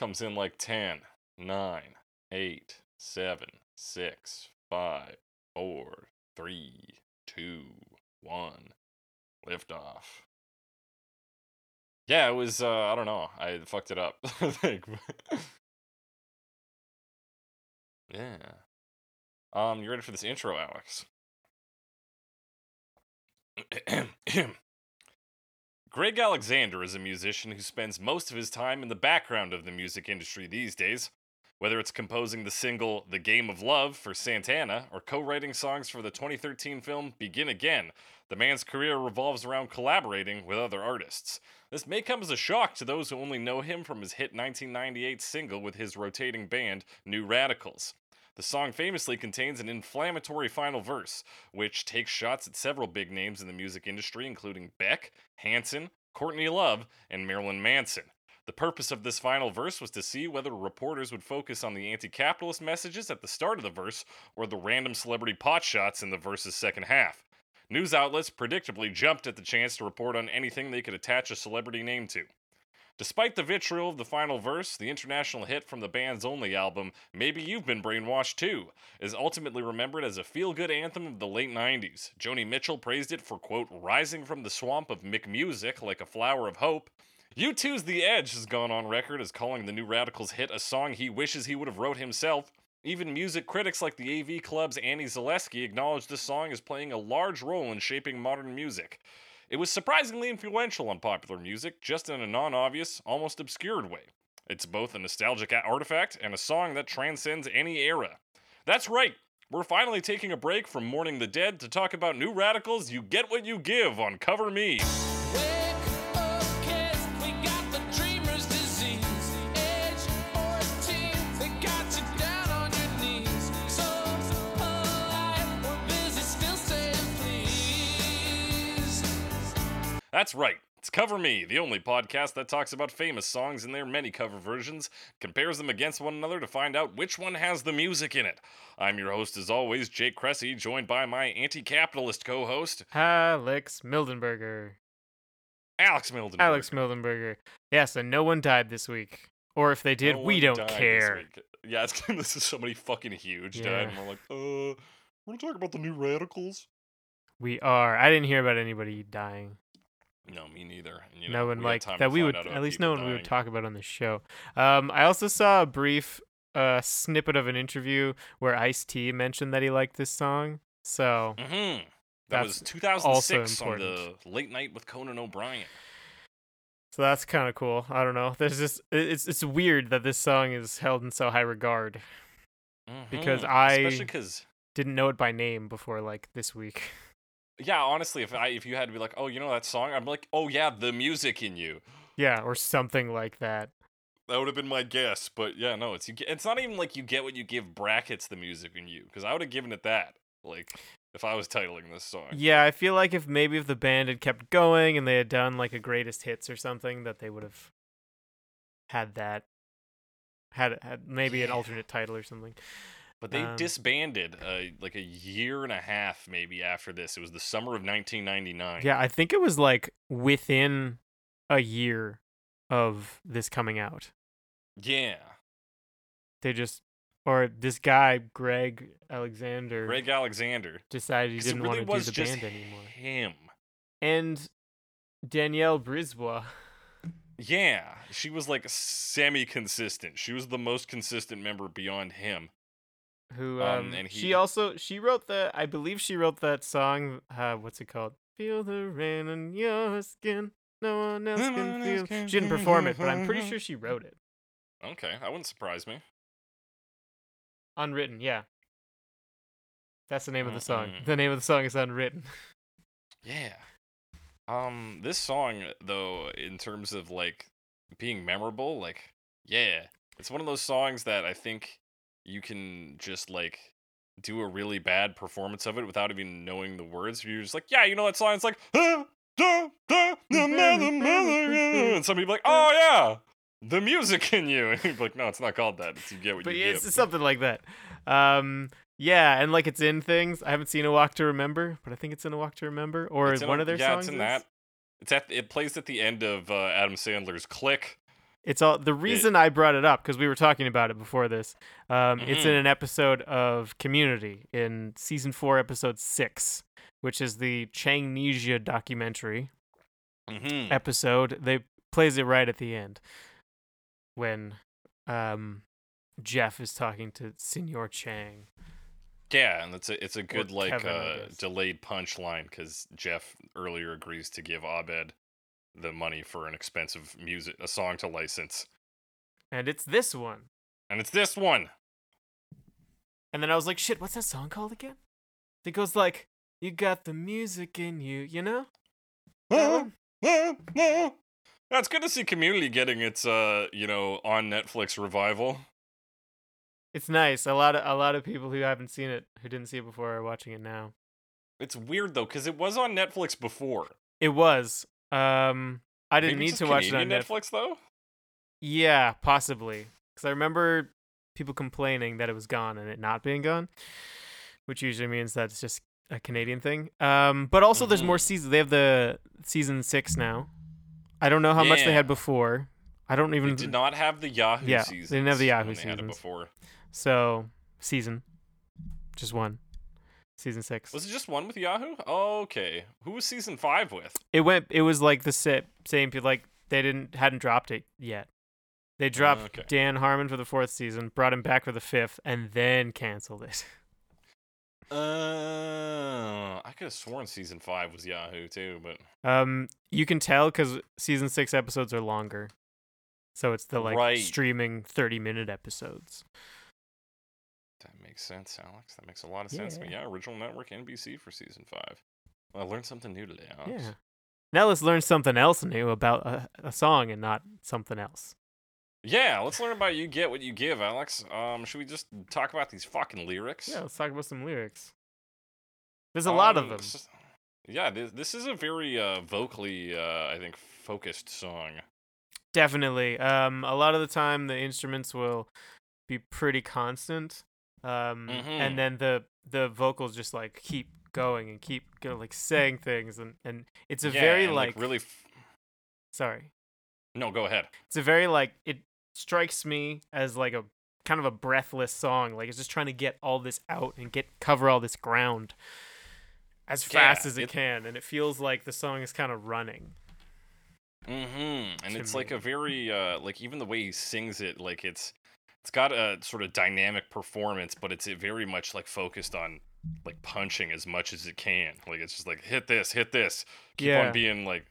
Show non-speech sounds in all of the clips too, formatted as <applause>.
comes in like 10, 9, 8, 7, 6, 5, 4, 3, 2, 1. Liftoff. Yeah, it was, uh, I don't know. I fucked it up. <laughs> <laughs> Yeah. Um, you ready for this intro, Alex? <clears throat> <clears throat> Greg Alexander is a musician who spends most of his time in the background of the music industry these days. Whether it's composing the single The Game of Love for Santana or co writing songs for the 2013 film Begin Again, the man's career revolves around collaborating with other artists. This may come as a shock to those who only know him from his hit 1998 single with his rotating band, New Radicals. The song famously contains an inflammatory final verse, which takes shots at several big names in the music industry, including Beck, Hanson, Courtney Love, and Marilyn Manson. The purpose of this final verse was to see whether reporters would focus on the anti capitalist messages at the start of the verse or the random celebrity pot shots in the verse's second half. News outlets predictably jumped at the chance to report on anything they could attach a celebrity name to. Despite the vitriol of the final verse, the international hit from the band's only album, Maybe You've Been Brainwashed Too, is ultimately remembered as a feel good anthem of the late 90s. Joni Mitchell praised it for, quote, rising from the swamp of McMusic like a flower of hope. U2's The Edge has gone on record as calling the New Radicals hit a song he wishes he would have wrote himself. Even music critics like the AV Club's Annie Zaleski acknowledge this song as playing a large role in shaping modern music. It was surprisingly influential on popular music, just in a non obvious, almost obscured way. It's both a nostalgic artifact and a song that transcends any era. That's right, we're finally taking a break from Mourning the Dead to talk about New Radicals You Get What You Give on Cover Me. That's right. It's Cover Me, the only podcast that talks about famous songs and their many cover versions, compares them against one another to find out which one has the music in it. I'm your host, as always, Jake Cressy, joined by my anti capitalist co host, Alex Mildenberger. Alex Milden. Alex Mildenberger. Yes, and no one died this week. Or if they did, No we don't died care. Yeah, <laughs> it's this is somebody fucking huge died, Yeah. and we're like, uh, we're gonna talk about the new radicals. We are. I didn't hear about anybody dying. No, me neither. And, you no one like that we would at least no one we would talk about on the show. Um, I also saw a brief uh snippet of an interview where Ice T mentioned that he liked this song. So Mm-hmm. That was 2006 on the. Late Night with Conan O'Brien. so that's kind of cool. I don't know. There's just it's it's weird that this song is held in so high regard. Because Mhm. I- especially Didn't know it by name before like this week. <laughs> yeah, honestly, if I if you had to be like, oh, you know that song, I'm like, oh yeah, the music in you. yeah, or something like that. That would have been my guess, but yeah, no, it's you. Get, it's not even like you get what you give brackets the music in you, because I would have given it that. Like if I was titling this song. Yeah, I feel like if maybe if the band had kept going and they had done like a greatest hits or something, that they would have had that had had maybe an alternate title or something. But they Um, disbanded uh, like a year and a half maybe after this. It was the summer of 1999. Yeah, I think it was like within a year of this coming out. Yeah. They just or this guy Greg Alexander Greg Alexander. decided he didn't really want to do the band anymore. him. And Danielle Brisebois. Yeah, she was like semi-consistent. She was the most consistent member beyond him. Who Um, um, and she also she wrote the I believe she wrote that song uh what's it called Feel the rain on your skin no one else No can one feel else can she didn't perform it but I'm pretty sure she wrote it Okay, that wouldn't surprise me. unwritten yeah that's the name of the song Mm-mm. the name of the song is unwritten <laughs> Yeah. Um, this song though, in terms of like being memorable, like yeah, it's one of those songs that I think you can just like do a really bad performance of it without even knowing the words. You're just like, yeah, you know that song. It's like, "Ah, da, da, na, na, na, na, na," and some people like, oh yeah, the music in you. <laughs> And you're like, no, it's not called that. It's you get what but you yeah, give. it's something like that um yeah and like it's in things I haven't seen a walk to remember but I think it's in a walk to remember or one a- of their yeah, songs Yeah, it's in is? that. It's at it plays at the end of uh, Adam Sandler's Click. It's all the reason I brought it up because we were talking about it before this. Um, It's in Mhm. an episode of Community in season four, episode six, which is the Changnesia documentary Mm-hmm. episode. They plays it right at the end when um, Jeff is talking to Senor Chang. Yeah, and it's a it's a good like Kevin, uh, delayed punchline because Jeff earlier agrees to give Abed the money for an expensive music a song to license, And it's this one. and it's this one. And then I was like, shit, what's that song called again? It goes like, You got the music in you, you know? That one? Yeah, it's good to see Community getting its uh you know on Netflix revival. It's nice. A lot of a lot of people who haven't seen it, who didn't see it before, are watching it now. It's weird though because it was on Netflix before. It was. Um, I didn't Maybe need to watch it on Netflix. Netflix though. Yeah, possibly. Because I remember people complaining that it was gone and it not being gone, which usually means that it's just a Canadian thing. Um, but also there's more Mhm. seasons. They have the season six now. I don't know how much they had before. I don't even. They did not have the Yahoo Yeah, they didn't have the Yahoo when they had it seasons. before. So season, just one, season six. Was it just one with Yahoo? okay. Who was season five with? It went. It was like the sa- same. pe- Like they didn't hadn't dropped it yet. They dropped okay. Dan Harmon for the fourth season, brought him back for the fifth, and then canceled it. <laughs> Uh, I could have sworn season five was Yahoo too, but Um, you can tell because season six episodes are longer, so it's the like Right. streaming thirty minute episodes. That makes sense, Alex. That makes a lot of sense. Yeah. yeah, original network NBC for season five. Well, I learned something new today, Alex. Yeah. Now let's learn something else new about a, a song and not something else. Yeah, let's learn about you get what you give, Alex. Um, should we just talk about these fucking lyrics? Yeah, let's talk about some lyrics. There's a lot of Um, them. is- yeah, this, this is a very uh, vocally, uh, I think, focused song. Definitely. Um, a lot of the time the instruments will be pretty constant. Um, Mhm. and then the the vocals just like keep going and keep go, like saying things and and it's a yeah, very and, like, really. F- sorry. no, go ahead. It's a very like it strikes me as like a kind of a breathless song. Like it's just trying to get all this out and get cover all this ground as fast Yeah, as it, it- can and it feels like the song is kind of running. Mm-hmm. And it's like a very uh like even the way he sings it, like it's it's got a sort of dynamic performance, but it's very much like focused on like punching as much as it can. Like it's just like hit this, hit this. Keep Yeah. on being like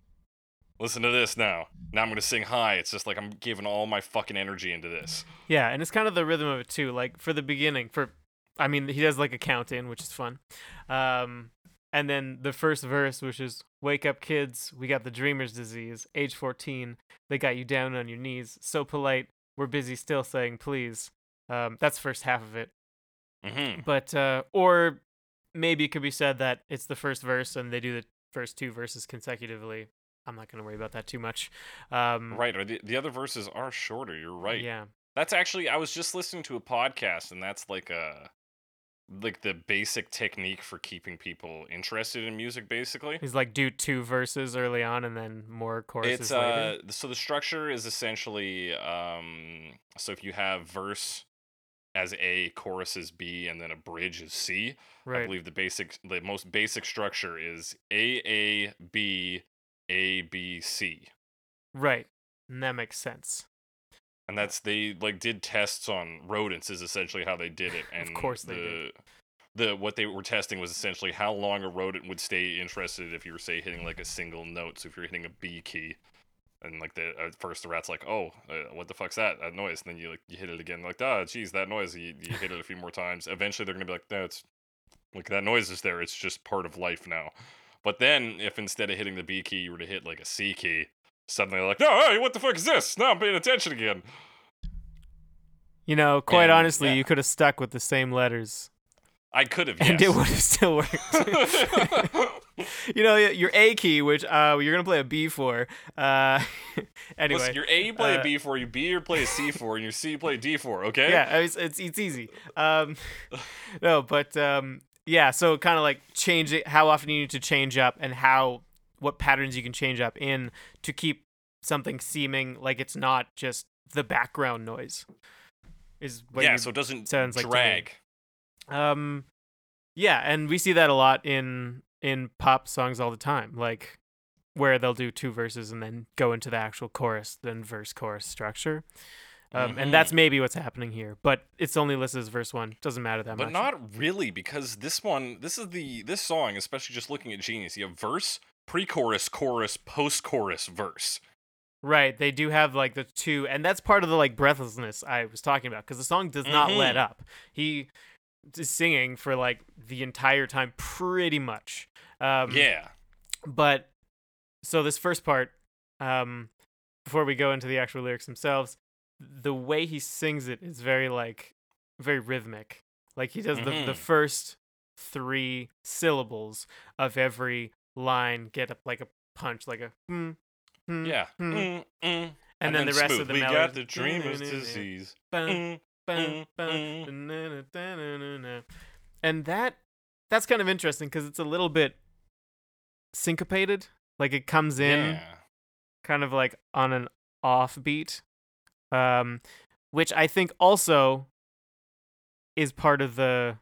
listen to this now. Now I'm gonna sing high. It's just like I'm giving all my fucking energy into this. Yeah, and it's kind of the rhythm of it too. Like for the beginning, for I mean, he does like a count in, which is fun. Um, and then the first verse, which is "Wake up, kids, we got the dreamer's disease. Age 14, they got you down on your knees. So polite, we're busy still saying please." Um, that's the first half of it. Mm-hmm. But uh, or maybe it could be said that it's the first verse and they do the first two verses consecutively. I'm not gonna worry about that too much. Um, Right, or the, the other verses are shorter, you're right. Yeah. That's actually I was just listening to a podcast and that's like a like the basic technique for keeping people interested in music basically. He's like do two verses early on and then more choruses It's later. uh so the structure is essentially um so if you have verse as A, chorus as B, and then a bridge as C. Right. i believe the basic the most basic structure is A A B A B C. Right. And that makes sense. And that's they like did tests on rodents is essentially how they did it. <laughs> And of course they the, did. The what they were testing was essentially how long a rodent would stay interested if you were say hitting like a single note. So if you're hitting a B key, and like the at first the rat's like, oh, uh, what the fuck's that? That noise. And then you like you hit it again, like, ah, geez, that noise. You, you hit it a few more times. Eventually they're gonna be like, no, it's like that noise is there. It's just part of life now. But then if instead of hitting the B key you were to hit like a C key, suddenly like, no, hey, what the fuck is this? Now I'm paying attention again. You know, quite And, honestly, yeah. you could have stuck with the same letters I could have, <laughs> and yes. it would have still worked. <laughs> you know, your A key, which uh, you're going to play a B for. Uh, <laughs> anyway. Listen, your A you play uh, a B for, your B you play a C for, and your C you play a D for. Okay. yeah, it's, it's, it's easy. Um, no, but um, yeah, so kind of like change it, how often you need to change up and how, what patterns you can change up in to keep something seeming like it's not just the background noise. Is what yeah, so it doesn't sounds like to drag. um, yeah, and we see that a lot in in pop songs all the time, like where they'll do two verses and then go into the actual chorus, then verse chorus structure. Um, Mm-hmm. and that's maybe what's happening here, but it's only listed as verse one. Doesn't matter that but much. But not really because this one this is the this song especially just looking at genius you have verse pre-chorus chorus post-chorus verse Right, they do have like the two, and that's part of the like breathlessness I was talking about because the song does not let Mhm. up. He is singing for like the entire time, pretty much. Um, yeah But so this first part, um, before we go into the actual lyrics themselves, the way he sings it is very like very rhythmic. Like he does the the Mhm. first three syllables of every line get up like a punch, like a hmm, hmm, yeah hmm. Mm, mm. and, then, the rest smooth. of the we melody. got the dreamer's disease Mm, mm, mm. And that that's kind of interesting because it's a little bit syncopated. Like it comes in yeah kind of like on an offbeat, um, which I think also is part of the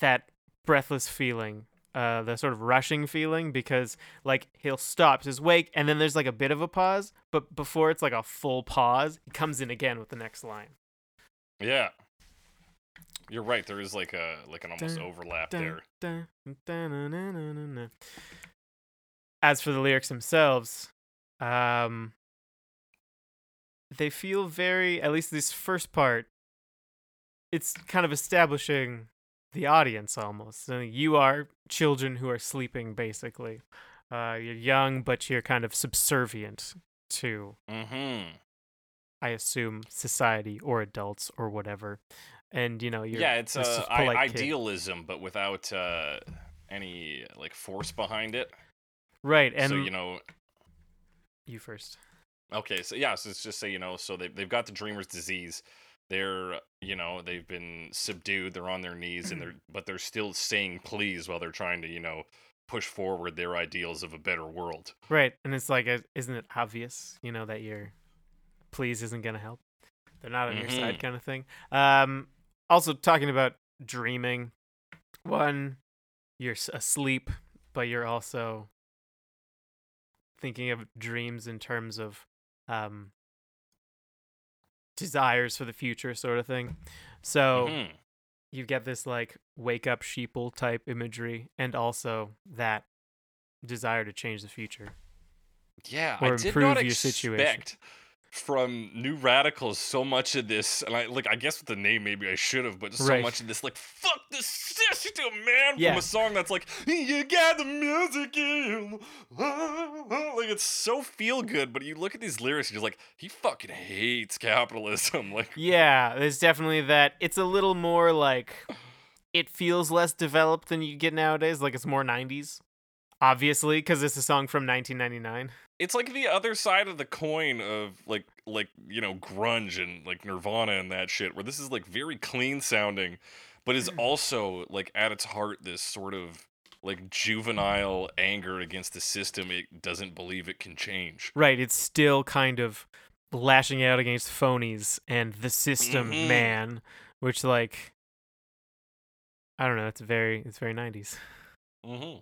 that breathless feeling, uh, the sort of rushing feeling, because like he'll stop his wake, and then there's like a bit of a pause, but before it's like a full pause, he comes in again with the next line. yeah you're right there is like a like an almost Dun, overlap Dun, there dun. As for the lyrics themselves, um, they feel very, at least this first part, it's kind of establishing the audience almost. You are children who are sleeping, basically. Uh, you're young, but you're kind of subservient to, mm-hmm I assume, society or adults or whatever. And, you know, you're yeah it's this uh, polite I- kid. idealism but without uh any like force behind it right. And so you know you first. Okay, so yeah, so let's just say you know, so they they've got the dreamer's disease. They're you know they've been subdued. They're on their knees and they're <clears throat> but they're still saying please while they're trying to you know push forward their ideals of a better world. Right, and it's like, isn't it obvious, you know, that your please isn't gonna help? They're not on your side, Mhm. kind of thing. Um, also talking about dreaming. One, you're asleep, but you're also thinking of dreams in terms of um desires for the future, sort of thing. So Mhm. you get this like wake up sheeple type imagery, and also that desire to change the future. Yeah, or I did improve not your situation. From New Radicals so much of this, and I like I guess with the name maybe I should have, but so Right. much of this like fuck the system, man, Yeah. from a song that's like you got the music in, <laughs> like it's so feel good, but you look at these lyrics, and you're like he fucking hates capitalism, <laughs> like Yeah, there's definitely that. It's a little more like it feels less developed than you get nowadays. Like it's more 90s, obviously, because it's a song from 1999. It's like the other side of the coin of like like you know grunge and like nirvana and that shit where this is like very clean sounding but is also like at its heart this sort of like juvenile anger against the system it doesn't believe it can change Right, it's still kind of lashing out against phonies and the system Mhm. man, which like I don't know. It's very it's very 90s. hmm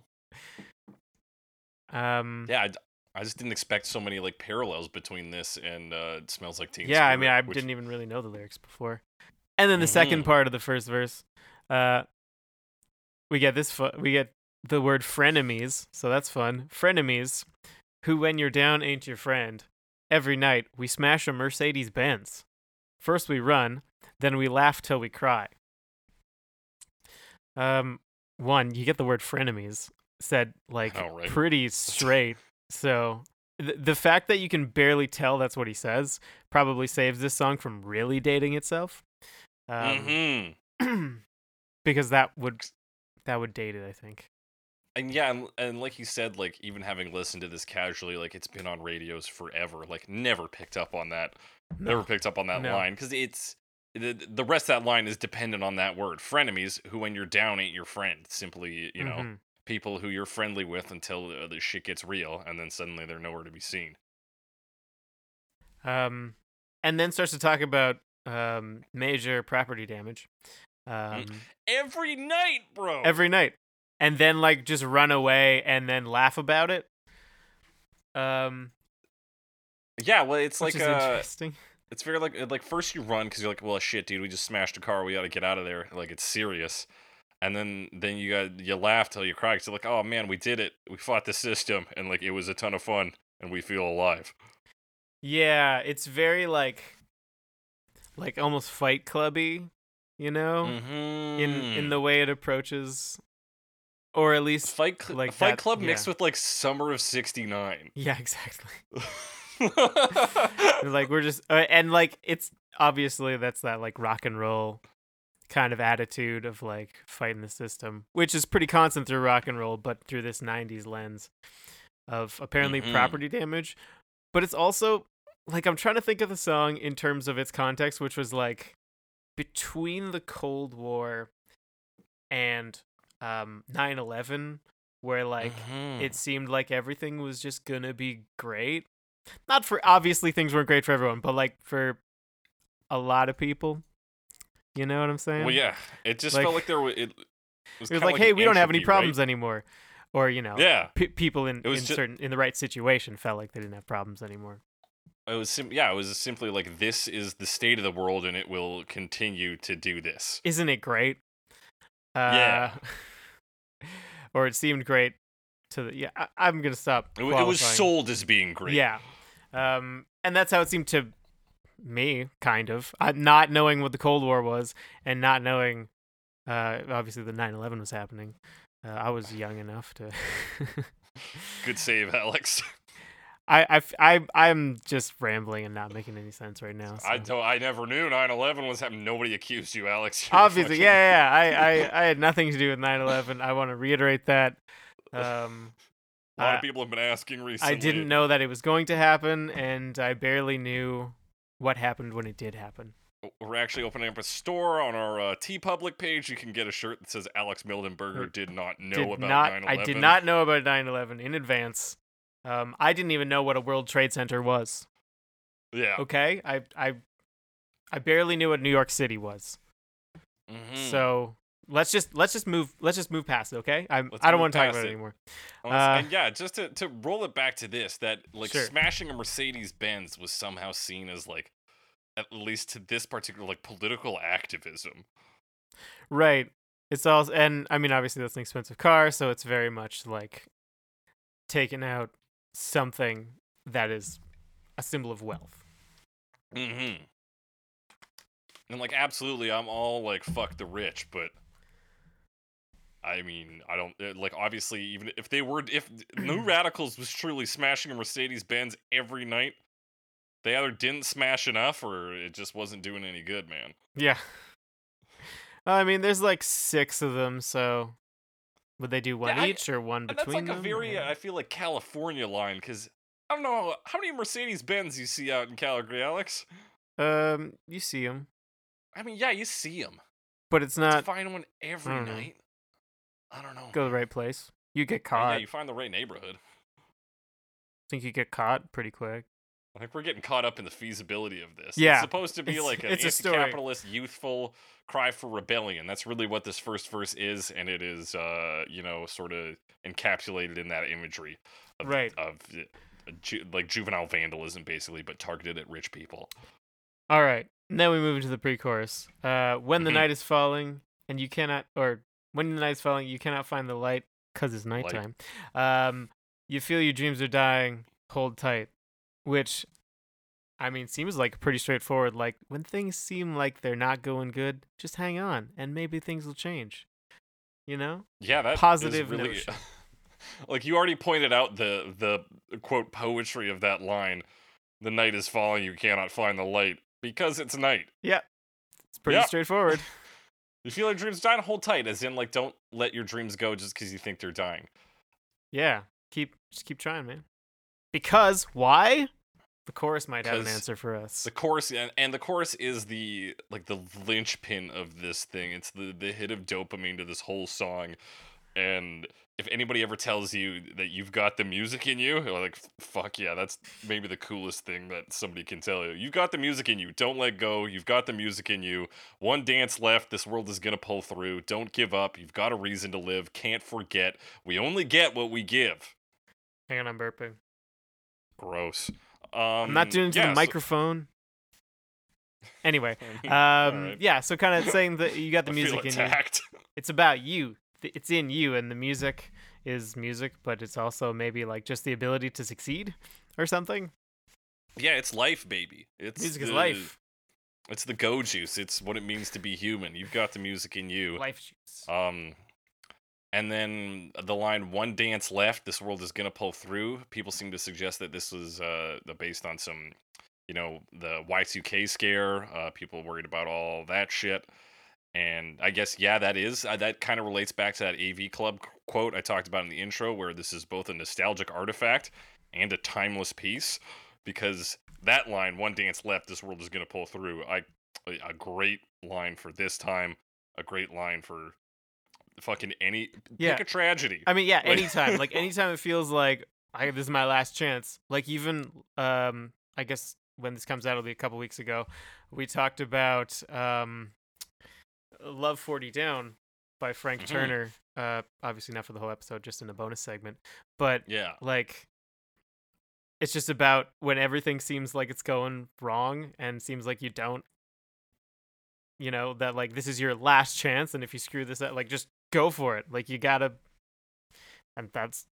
Um, yeah I, just didn't expect so many like parallels between this and uh it smells like teen yeah, I mean, I which- didn't even really know the lyrics before. And then the second Mhm. part of the first verse, uh, we get this. Fu- we get the word frenemies, so that's fun. Frenemies, who when you're down ain't your friend. Every night we smash a Mercedes Benz. First we run, then we laugh till we cry. Um, one, you get the word frenemies said like know, right? pretty <laughs> straight. So the, the fact that you can barely tell that's what he says probably saves this song from really dating itself. Um, Mhm. <clears throat> because that would that would date it, I think. And yeah, and, and like you said, like even having listened to this casually, like it's been on radios forever. Like never picked up on that. Never picked up on that No. line because it's the the rest of that line is dependent on that word. Frenemies, who when you're down ain't your friend. Simply, you know, Mhm. People who you're friendly with until uh, the shit gets real, and then suddenly they're nowhere to be seen. Um, and then starts to talk about um major property damage. Um, Every night, bro. every night, and then like just run away and then laugh about it. Um, yeah, well, it's like uh, interesting. it's very like like first you run because you're like, well, shit, dude, we just smashed a car, we got to get out of there. Like it's serious, and then then you got you laugh till you cry. Cause you're like, oh man, we did it, we fought the system, and like it was a ton of fun, and we feel alive. Yeah, it's very like, like almost Fight Clubby, you know, Mm-hmm. in in the way it approaches, or at least Fight Cl- like Fight that- Club mixed with like Summer of '69. <laughs> yeah, exactly. <laughs> like we're just uh, and like it's obviously that's that like rock and roll kind of attitude of like fighting the system which is pretty constant through rock and roll but through this 90s lens of apparently Mhm. property damage but it's also like i'm trying to think of the song in terms of its context which was like between the cold war and um 9-11 where like Mhm. it seemed like everything was just gonna be great. Not for obviously things weren't great for everyone, but like for a lot of people. You know what I'm saying? well, yeah, it just Like- felt like there was it. Was It was kinda like, hey, we don't have any problems right? anymore, or you know, Yeah, pe- people in, in ju- certain in the right situation felt like they didn't have problems anymore. it was sim- yeah, it was simply like this is the state of the world, and it will continue to do this. Isn't it great? Uh, Yeah. <laughs> or it seemed great to the yeah. I, I'm gonna stop. It, it was sold as being great. Yeah. Um, and that's how it seemed to me, kind of. Uh, not knowing what the Cold War was and not knowing, uh, obviously the 9 11 was happening. Uh, I was young enough to. <laughs> Good save, Alex. I, I, I, I'm just rambling and not making any sense right now. I so. I never knew 9/11 was happening. Nobody accused you, Alex. <laughs> You're Obviously, fucking- yeah, yeah. I, I, <laughs> I had nothing to do with 9 11. I want to reiterate that. Um, A lot I- of people have been asking recently. I didn't know that it was going to happen, and I barely knew what happened when it did happen. We're actually opening up a store on our uh, TeePublic page. You can get a shirt that says Alex Mildenberger Er, did not know did about not 9/11. I did not know about 9/11 in advance. Um, I didn't even know what a World Trade Center was. Yeah. Okay, I I I barely knew what New York City was. Mhm. So let's just let's just move let's just move past it. Okay, I'm Let's I don't want to talk about it it. anymore. Unless- uh, and yeah, just to, to roll it back to this, that like Sure. smashing a Mercedes Benz was somehow seen as like, at least to this particular like political activism. Right. It's also and I mean obviously that's an expensive car, so it's very much like taking out something that is a symbol of wealth. Mm-hmm. And like, absolutely, I'm all like, fuck the rich, but I mean, I don't uh, like. Obviously, even if they were, if <clears throat> New Radicals was truly smashing a Mercedes Benz every night, they either didn't smash enough or it just wasn't doing any good, man. Yeah. I mean, there's like six of them, so would they do one I- each or one between? that's like a very, or- uh, I feel like California line because I don't know how many Mercedes Benz you see out in Calgary, Alex. Um, you see them, I mean, yeah, you see them. but it's not find one every don't know. I don't know. go to the right place. You get caught. yeah, you find the right neighborhood. think you get caught pretty quick. I think we're getting caught up in the feasibility of this. Yeah, It's supposed to be it's- like an it's a story. anti-capitalist, youthful cry for rebellion. That's really what this first verse is, and it is, uh, you know, sort of encapsulated in that imagery of, Right. of uh, ju- like juvenile vandalism, basically, but targeted at rich people. All right. Now we move into the pre-chorus. Uh, when the Mhm. night is falling and you cannot, or when the night is falling, you cannot find the light because it's nighttime. Um, you feel your dreams are dying. Hold tight. Which, I mean, seems like pretty straightforward. Like when things seem like they're not going good, just hang on, and maybe things will change. You know? Yeah, that Positive really. notion. <laughs> like you already pointed out the the quote poetry of that line. The night is falling, you cannot find the light because it's night. Yeah, it's pretty Yep. straightforward. <laughs> You feel your dreams dying, hold tight, as in like don't let your dreams go just because you think they're dying. Yeah. Keep just keep trying, man. Because why? The chorus might have an answer for us. The chorus and, and the chorus is the like the linchpin of this thing. It's the the hit of dopamine to this whole song, and if anybody ever tells you that you've got the music in you, you're like, fuck yeah, that's maybe the coolest thing that somebody can tell you. You've got the music in you. Don't let go. You've got the music in you. One dance left. This world is going to pull through. Don't give up. You've got a reason to live. Can't forget. We only get what we give. Hang on, I'm burping. Gross. Um, I'm not doing it to yeah, the so- microphone. Anyway, <laughs> um, Alright. yeah. So kind of <laughs> saying that you got the music in you. It's about you. It's in you, and the music is music, but it's also maybe like just the ability to succeed or something. Yeah, it's life, baby. It's Music is the- life. It's the go juice. It's what it means to be human. You've got the music in you. Life juice. Um, and then the line "One dance left. This world is gonna pull through." People seem to suggest that this was uh based on some, you know, the Y2K scare. Uh, people worried about all that shit. And I guess yeah, that is uh, that kind of relates back to that AV Club qu- quote I talked about in the intro, where this is both a nostalgic artifact and a timeless piece. Because that line, "One dance left. This world is gonna pull through." I a, a great line for this time. A great line for fucking any Yeah. pick a tragedy. I mean, yeah, Like- anytime. like <laughs> anytime it feels like I this is my last chance. Like even um I guess when this comes out it'll be a couple weeks ago. We talked about um Love 40 Down by Frank Mhm. Turner. Uh obviously not for the whole episode, just in a bonus segment. But yeah. like it's just about when everything seems like it's going wrong and seems like you don't you know that like this is your last chance and if you screw this up like just go for it like you gotta and that's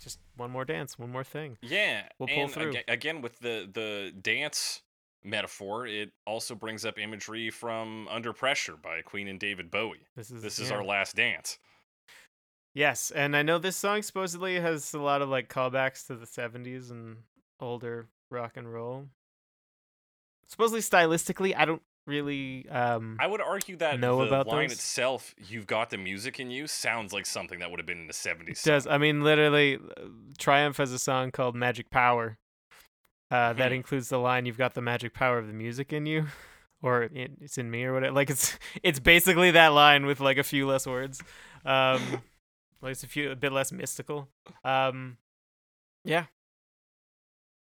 just one more dance one more thing Yeah. We'll pull and through. aga- again with the the dance metaphor, it also brings up imagery from Under Pressure by Queen and David Bowie. this is This is yeah. our last dance. yes and i know this song supposedly has a lot of like callbacks to the 70s and older rock and roll supposedly stylistically i don't really um I would argue that Know the about line those? itself, "You've got the music in you," sounds like something that would have been in the '70s. does. I mean literally uh, Triumph has a song called Magic Power. Uh, that Mhm. includes the line "You've got the magic power of the music in you," <laughs> or it, "It's in me" or whatever. Like it's <laughs> it's basically that line with like a few less words. Um, <laughs> like it's a few a bit less mystical. Um, yeah.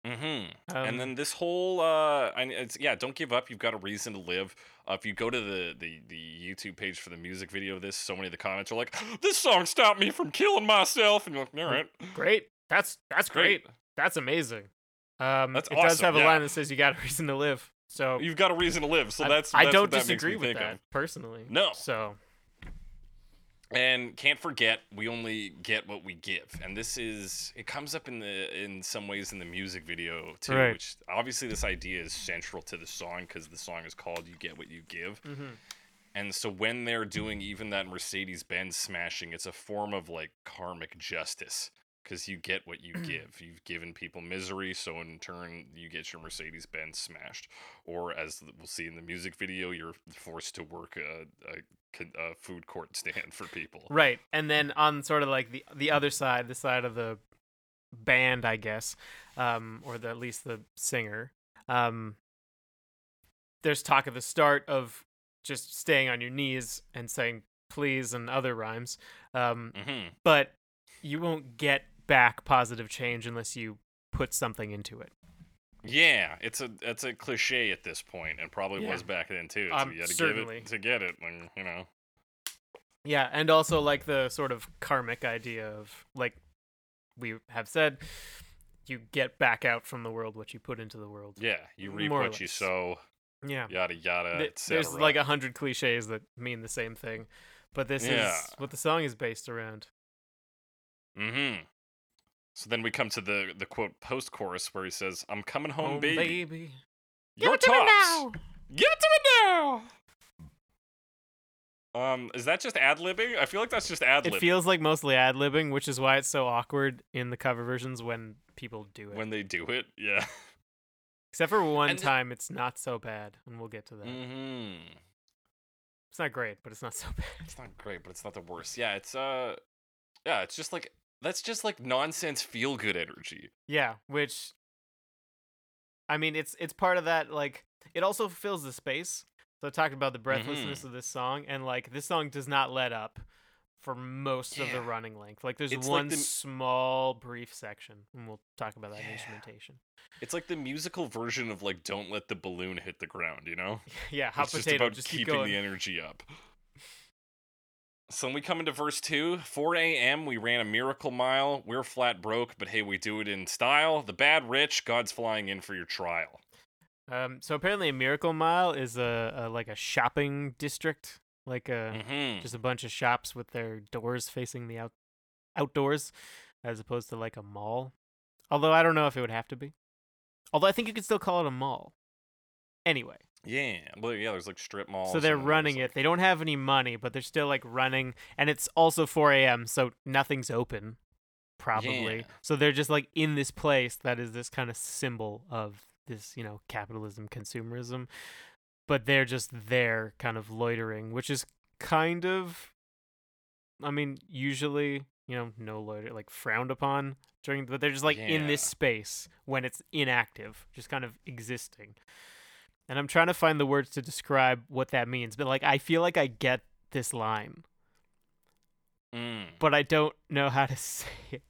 Mm-hmm. Um, and then this whole, uh, I, it's, yeah, don't give up. You've got a reason to live. Uh, if you go to the, the the YouTube page for the music video of this, so many of the comments are like, <gasps> "This song stopped me from killing myself," and you're like, "All right, great. That's that's great. great. That's amazing. Um, That's it does have a yeah. line that says "You got a <laughs> reason to live." So You've got a reason to live." So I- that's, I that's don't what disagree with that of. personally. No. So And can't forget, we only get what we give, and this is it comes up in the in some ways in the music video too. Right. Which obviously this idea is central to the song because the song is called "You Get What You Give." mhm. And so when they're doing even that Mercedes Benz smashing, it's a form of like karmic justice because you get what you give. You've given people misery, so in turn, you get your Mercedes Benz smashed. Or as we'll see in the music video, you're forced to work a, a, a food court stand for people. Right. And then on sort of like the the other side, the side of the band, I guess, um, or the, at least the singer, um, there's talk at the start of just staying on your knees and saying please and other rhymes. Um, hmm but you won't get back positive change unless you put something into it. Yeah, it's a it's a cliche at this point, and probably Yeah. was back then too. So Um, you got to give certainly. it to get it, and you know. Yeah, and also like the sort of karmic idea of like we have said, you get back out from the world what you put into the world. Yeah, you reap More what you sow. Yeah. Yada yada. Th- there's like a hundred cliches that mean the same thing, but this Yeah. is what the song is based around. Mm-hmm. So then we come to the the quote post chorus where he says, "I'm coming home, baby. baby. Your Give it to me now. Give it to me now." Um, is that just ad libbing? I feel like that's just ad libbing. It feels like mostly ad libbing, which is why it's so awkward in the cover versions when people do it. when they do it. Yeah. Except for one And time, it's not so bad, and we'll get to that. Mm-hmm. It's not great, but it's not so <laughs> bad. It's not great, but it's not the worst. Yeah, it's uh, yeah, it's just like that's just like nonsense feel good energy. Yeah, which I mean, it's it's part of that. Like, it also fills the space. So I talked about the breathlessness Mm-hmm. of this song, and like this song does not let up for most of the running length. Like there's It's like one the small brief section, and we'll talk about that in instrumentation. It's like the musical version of like "Don't let the balloon hit the ground," you know? <laughs> yeah, hot it's just about Just keep keeping the energy up. So when we come into verse 2, 4 a.m., we ran a miracle mile. We're flat broke, but hey, we do it in style. The bad rich, God's flying in for your trial. Um, so apparently, a Miracle Mile is a, a like a shopping district, like a hmm just a bunch of shops with their doors facing the out outdoors, as opposed to like a mall. Although I don't know if it would have to be. Although I think you could still call it a mall. Anyway, Yeah. Well, yeah, there's like strip malls. so they're and then there's, running like- it. They don't have any money, but they're still like running, and it's also 4 a.m., so nothing's open, probably. Yeah. So they're just like in this place that is this kind of symbol of this, you know, capitalism, consumerism. But they're just there, kind of loitering, which is kind of, I mean, usually, you know, no loiter, like frowned upon during, but they're just like in this space when it's inactive, just kind of existing. And I'm trying to find the words to describe what that means, but like I feel like I get this line, Mm. but I don't know how to <laughs> say it.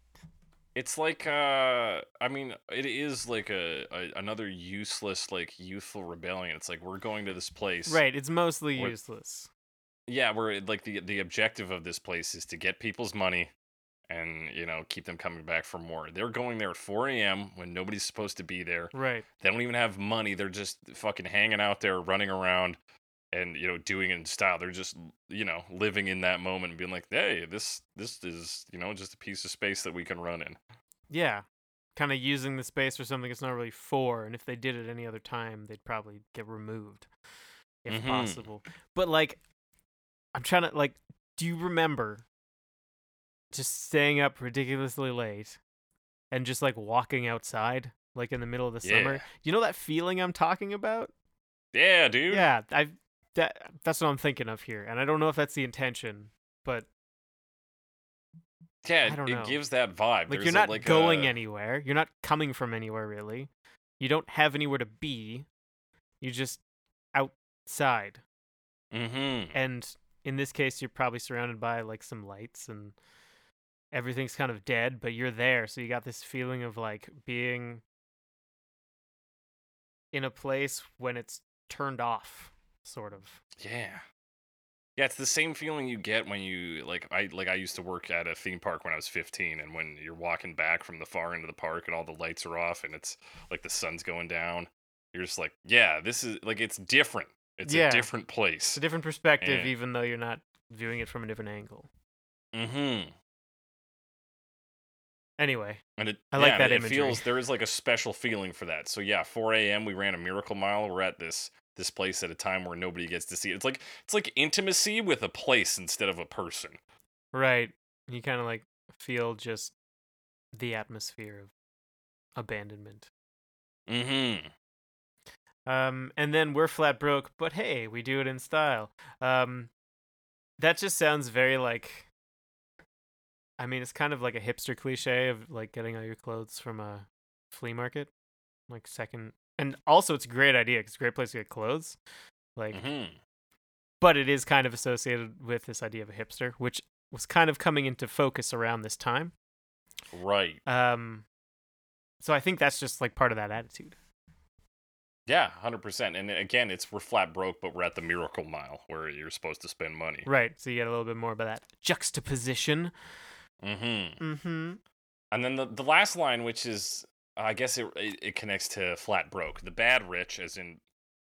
It's like uh I mean it is like a, a another useless like youthful rebellion. It's like we're going to this place. Right, it's mostly Or- useless. Yeah, where like the the objective of this place is to get people's money and you know keep them coming back for more. They're going there at 4 a.m. when nobody's supposed to be there. Right. They don't even have money. They're just fucking hanging out there, running around, and you know doing it in style. They're just you know living in that moment and being like, hey, this this is you know just a piece of space that we can run in. Yeah. Kind of using the space for something it's not really for, and if they did it any other time, they'd probably get removed if Mhm. possible. But like I'm trying to like do you remember just staying up ridiculously late and just like walking outside like in the middle of the summer? You know that feeling I'm talking about? Yeah, dude. Yeah, I that that's what I'm thinking of here. And I don't know if that's the intention, but Yeah, I don't it know. gives that vibe. like There's you're a- not like going a, anywhere. You're not coming from anywhere really. You don't have anywhere to be. You're just outside. Mm-hmm. And in this case you're probably surrounded by like some lights and everything's kind of dead, but you're there. So you got this feeling of like being in a place when it's turned off, sort of. Yeah. Yeah, it's the same feeling you get when you like I like I used to work at a theme park when I was 15 and when you're walking back from the far end of the park and all the lights are off and it's like the sun's going down. You're just like, yeah, this is like it's different. It's Yeah. a different place. It's a different perspective Yeah. even though you're not viewing it from a different angle. Mhm. Anyway, And it I like yeah, that it imagery. feels there is like a special feeling for that. So yeah, 4 a.m. we ran a miracle mile. We're at this this place at a time where nobody gets to see it. It's like it's like intimacy with a place instead of a person. right. You kind of like feel just the atmosphere of abandonment. Mm-hmm. Um, and then we're flat broke, but hey, we do it in style. Um, that just sounds very like. I mean, it's kind of like a hipster cliche of like getting all your clothes from a flea market, like second. And also, it's a great idea. 'cause it's a great place to get clothes. Like, Mm-hmm. but it is kind of associated with this idea of a hipster, which was kind of coming into focus around this time. Right. Um, so I think that's just like part of that attitude. Yeah, hundred percent. And again, it's we're flat broke, but we're at the miracle mile where you're supposed to spend money. Right. So you get a little bit more about that juxtaposition. Mm-hmm. Mm-hmm. And then the the last line, which is I guess it, it it connects to flat broke, the bad rich, as in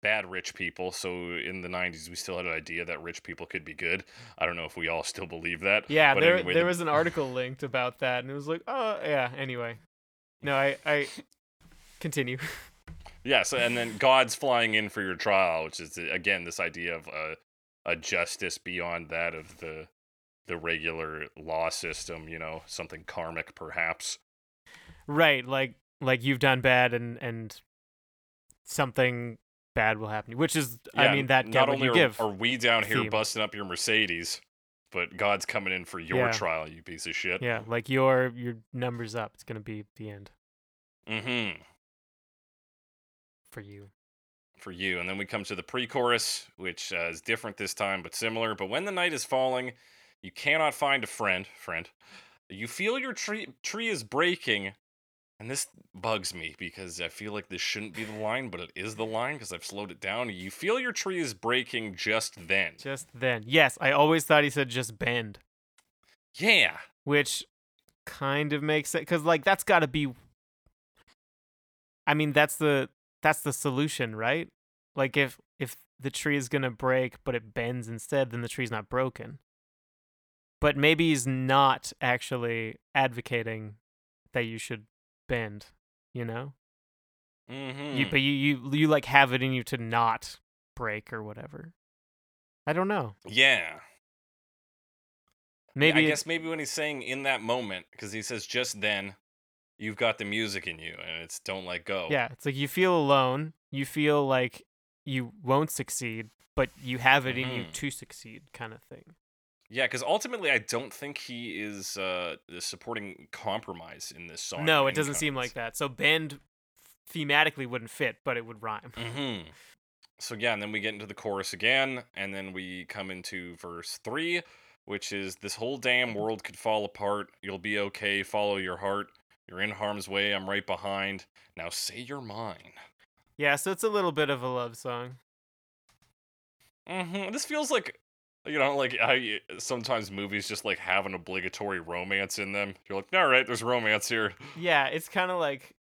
bad rich people. So in the '90s, we still had an idea that rich people could be good. I don't know if we all still believe that. Yeah, but there anyway, there the- was an article linked about that, and it was like, oh yeah. Anyway, no, I I <laughs> continue. Yeah, so and then God's flying in for your trial, which is again this idea of a a justice beyond that of the the regular law system, you know, something karmic perhaps. right, like like you've done bad, and and something bad will happen, which is I mean that not only you are, give. are we down here theme. busting up your Mercedes, but God's coming in for your Yeah. trial, you piece of shit. yeah, like your your numbers up. It's gonna be the end Mm-hmm. for you. For you. And then we come to the pre chorus, which uh, is different this time, but similar. But when the night is falling, You cannot find a friend, friend. You feel your tree tree is breaking, and this bugs me because I feel like this shouldn't be the line, but it is the line because I've slowed it down. You feel your tree is breaking just then. Just then. Yes, I always thought he said just bend, Yeah. which kind of makes sense because like that's got to be. I mean, that's the that's the solution, right? Like if if the tree is gonna break, but it bends instead, then the tree's not broken. But maybe he's not actually advocating that you should bend. You know, Mm-hmm. you but you you you like have it in you to not break or whatever. I don't know. yeah. Maybe I guess maybe when he's saying in that moment, because he says just then, you've got the music in you, and it's don't let go. Yeah, it's like you feel alone. You feel like you won't succeed, but you have it in you Mhm. to succeed, kind of thing. Yeah, because ultimately, I don't think he is uh, supporting compromise in this song. no, it doesn't seem like that. So bend thematically wouldn't fit, but it would rhyme. Mm-hmm. So yeah, and then we get into the chorus again, and then we come into verse three, which is this whole damn world could fall apart. You'll be okay. Follow your heart. You're in harm's way. I'm right behind. Now say you're mine. Yeah, so it's a little bit of a love song. Mm-hmm. This feels like, you know, like I sometimes movies just like have an obligatory romance in them. You're like, all right, there's romance here. <laughs> Yeah, it's kind of like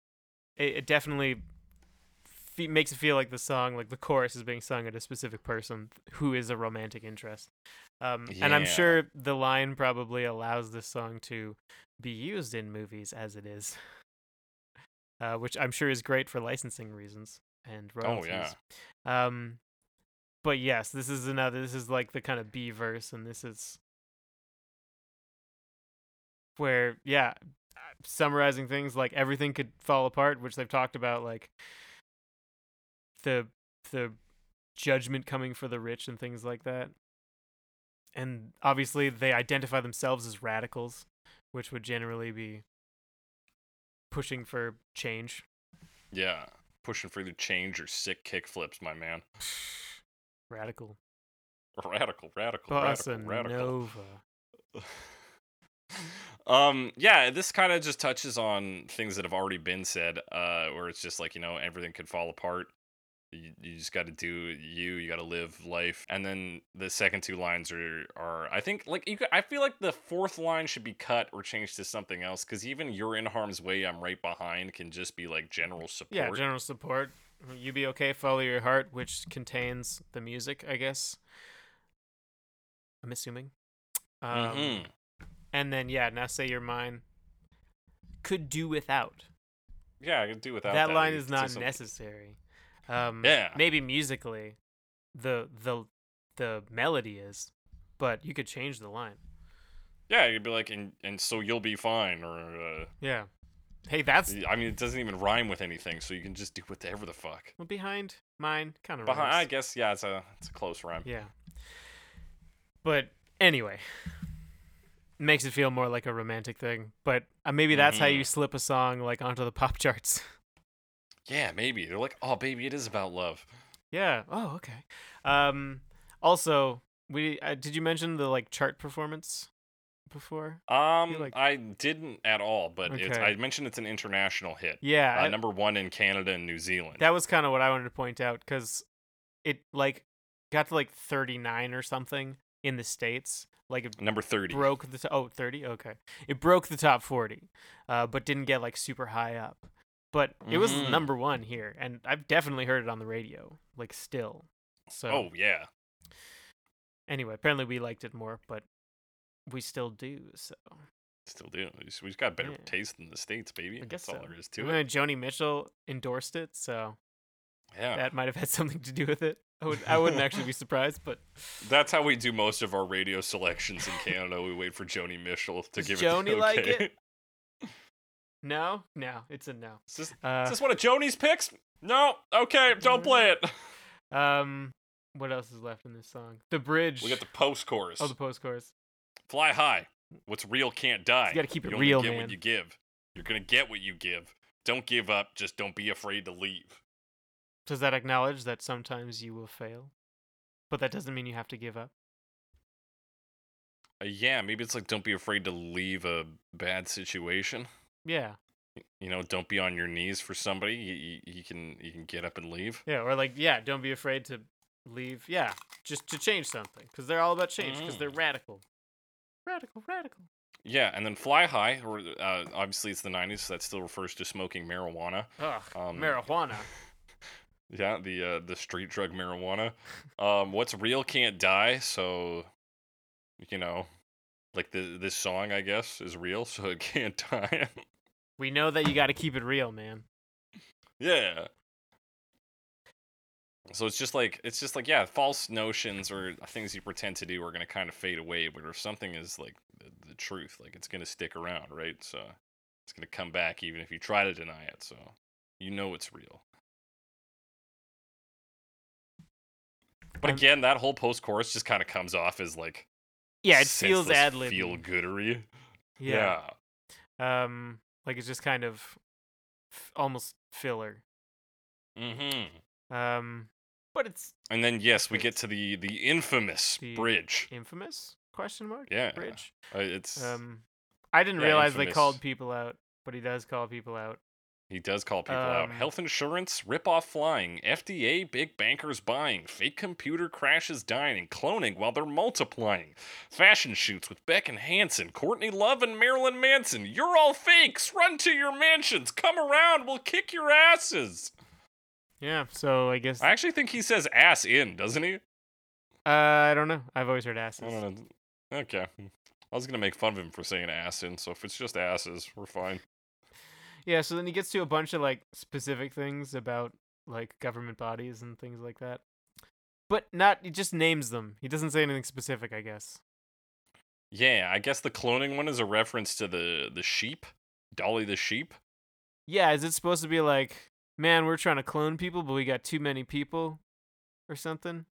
it, it definitely fe- makes it feel like the song, like the chorus is being sung at a specific person who is a romantic interest. Um, And I'm sure the line probably allows this song to be used in movies as it is, <laughs> uh, which I'm sure is great for licensing reasons and royalties. Oh, royalties. yeah. Um, but yes, this is another. This is like the kind of B verse, and this is where, yeah, summarizing things like everything could fall apart, which they've talked about, like the the judgment coming for the rich and things like that. And obviously, they identify themselves as radicals, which would generally be pushing for change. Yeah. Pushing for the change or sick kick flips, my man. <sighs> <laughs> Radical. Radical, radical, Bossa radical, <laughs> um yeah this kind of just touches on things that have already been said uh where it's just like you know everything could fall apart. You, you just got to do you you got to live life. And then the second two lines are are i think like you could, i feel like the fourth line should be cut or changed to something else because even you're in harm's way i'm right behind can just be like general support. Yeah, general support. You be okay, follow your heart, which contains the music, I guess. I'm assuming. Um, Mhm. And then yeah, now say you're mine. Could do without. yeah i could do without that that, line is not necessary. Um, Yeah. Maybe musically, the the the melody is, but you could change the line. yeah you'd be like and and so you'll be fine or uh Yeah. Hey, that's I mean, it doesn't even rhyme with anything, so you can just do whatever the fuck. well, behind mine, kind of. Behind, I guess, yeah, it's a it's a close rhyme. Yeah. But anyway, makes it feel more like a romantic thing. But uh, maybe that's how Mm-hmm. you slip a song like onto the <laughs> pop charts. Yeah, maybe they're like, oh, baby, it is about love. yeah. Oh, okay. Um. Also, we uh, did you mention the like chart performance before? Um, like- I didn't at all, but it's, Okay. I mentioned it's an international hit. Yeah. uh, I- number one in Canada and New Zealand. that was kind of what I wanted to point out because it like got to like 39 or something in the states. Like it number thirty. broke the oh 30 okay it broke the top 40 uh, but didn't get like super high up but it was Mhm. number one here and i've definitely heard it on the radio like still so Oh yeah, anyway apparently we liked it more but we still do so still do. We just, we just got better Yeah. taste in the states, baby. i guess That's all there is to And it. Joni Mitchell endorsed it so Yeah, that might have had something to do with it I, would, I wouldn't actually be <laughs> surprised but that's how we do most of our radio selections in Canada. we wait for Joni Mitchell to Does give Joni it. the like it? <laughs> no no it's a no Is this, uh, is this one of Joni's picks? No. Okay, don't play it. um what else is left in this song the bridge We got the post chorus. oh the post chorus Fly high. What's real can't die. You gotta keep it you real, get man. what you give. You're gonna get what you give. Don't give up. Just don't be afraid to leave. Does that acknowledge that sometimes you will fail? But that doesn't mean you have to give up. Uh, yeah, maybe it's like don't be afraid to leave a bad situation. Yeah. You know, don't be on your knees for somebody. You, you, you can you can get up and leave. Yeah, or like, yeah, don't be afraid to leave. Yeah, just to change something because they're all about change because they're Mm. radical. Radical, radical. Yeah, and then fly high, or uh, obviously it's the '90s, so that still refers to smoking marijuana. Ugh, Um, marijuana. <laughs> Yeah, the uh, the street drug marijuana. Um, what's real can't die, so you know, like the this song, I guess, is real, <laughs> so it can't die. We know that you got to keep it real, man. yeah. So it's just like it's just like yeah, false notions or things you pretend to do are gonna kind of fade away, but if something is like the, the truth, like it's gonna stick around, right? So it's gonna come back even if you try to deny it. So you know it's real. But again, that whole post chorus just kind of comes off as like Yeah, it feels ad lib. feel goodery. Yeah. Um, like it's just kind of f- almost filler. Mm-hmm. Um, but it's And then yes, we get to the the infamous The- bridge. infamous question mark. Yeah. Bridge. Uh, it's Um, I didn't yeah, realize they called people out, but he does call people out. he does call people out. um, Health insurance, rip off flying, FDA, big bankers buying, fake computer crashes dying, cloning while they're multiplying, fashion shoots with Beck and hanson Courtney Love and Marilyn Manson. You're all fakes. Run to your mansions. Come around. We'll kick your asses. Yeah. So I guess I actually think he says ass in, doesn't he? uh, I don't know. I've always heard asses. I don't know. Okay. I was gonna make fun of him for saying ass in, so if it's just asses, we're fine. Yeah, so then he gets to a bunch of like specific things about like government bodies and things like that. But not he just names them. He doesn't say anything specific, I guess. Yeah, I guess the cloning one is a reference to the the sheep, Dolly the sheep. Yeah, is it supposed to be like, man, we're trying to clone people, but we got too many people or something?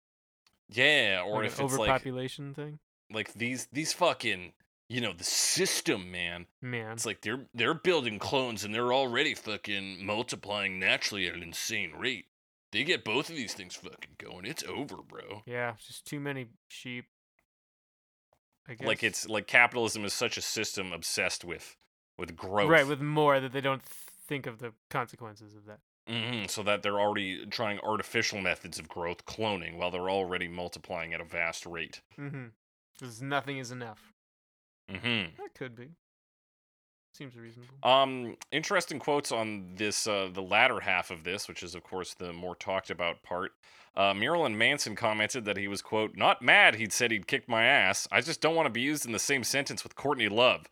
Yeah, or like if it's like overpopulation thing? like these these fucking you know the system, man. Man. It's like they're they're building clones and they're already fucking multiplying naturally at an insane rate. They get both of these things fucking going. It's over, bro. Yeah, just too many sheep. I guess. Like it's like capitalism is such a system obsessed with with growth. Right, with more that they don't think of the consequences of that. Hmm so that they're already trying artificial methods of growth, cloning, while they're already multiplying at a vast rate. Mm-hmm. Because nothing is enough. hmm That could be. Seems reasonable. Um, interesting quotes on this, uh, the latter half of this, which is of course the more talked about part. Uh, Marilyn Manson commented that he was quote not mad. He'd said he'd kicked my ass. I just don't want to be used in the same sentence with Courtney Love.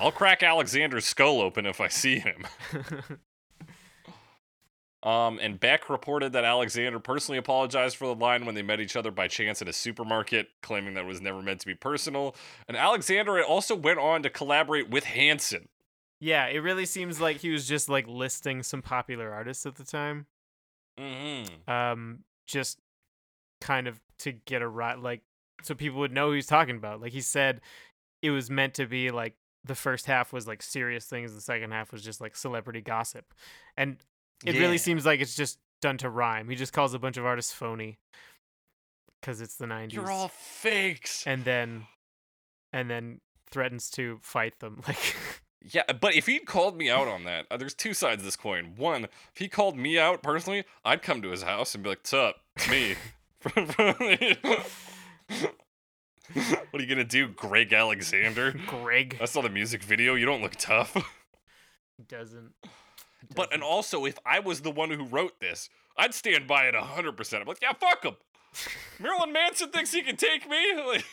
I'll crack Alexander's skull open if I see him. <laughs> Um, and Beck reported that Alexander personally apologized for the line when they met each other by chance at a supermarket, claiming that it was never meant to be personal. And Alexander also went on to collaborate with Hanson. yeah, it really seems like he was just like listing some popular artists at the time. Mm-hmm. Um, just kind of to get a right, like, so people would know who he's talking about. Like he said, it was meant to be like the first half was like serious things, the second half was just like celebrity gossip, and it really seems like it's just done to rhyme. He just calls a bunch of artists phony because it's the 90s. You're all fakes. and then and then threatens to fight them <laughs> like Yeah, but if he'd called me out on that, uh, there's two sides of this coin. One, if he called me out personally, I'd come to his house and be like, "What's up? It's me." <laughs> <laughs> what are you gonna do, Greg Alexander? greg I saw the music video. You don't look tough. He doesn't But and also, if I was the one who wrote this, I'd stand by it hundred percent. I'm like, yeah, fuck him. Marilyn Manson thinks he can take me. <laughs> Like,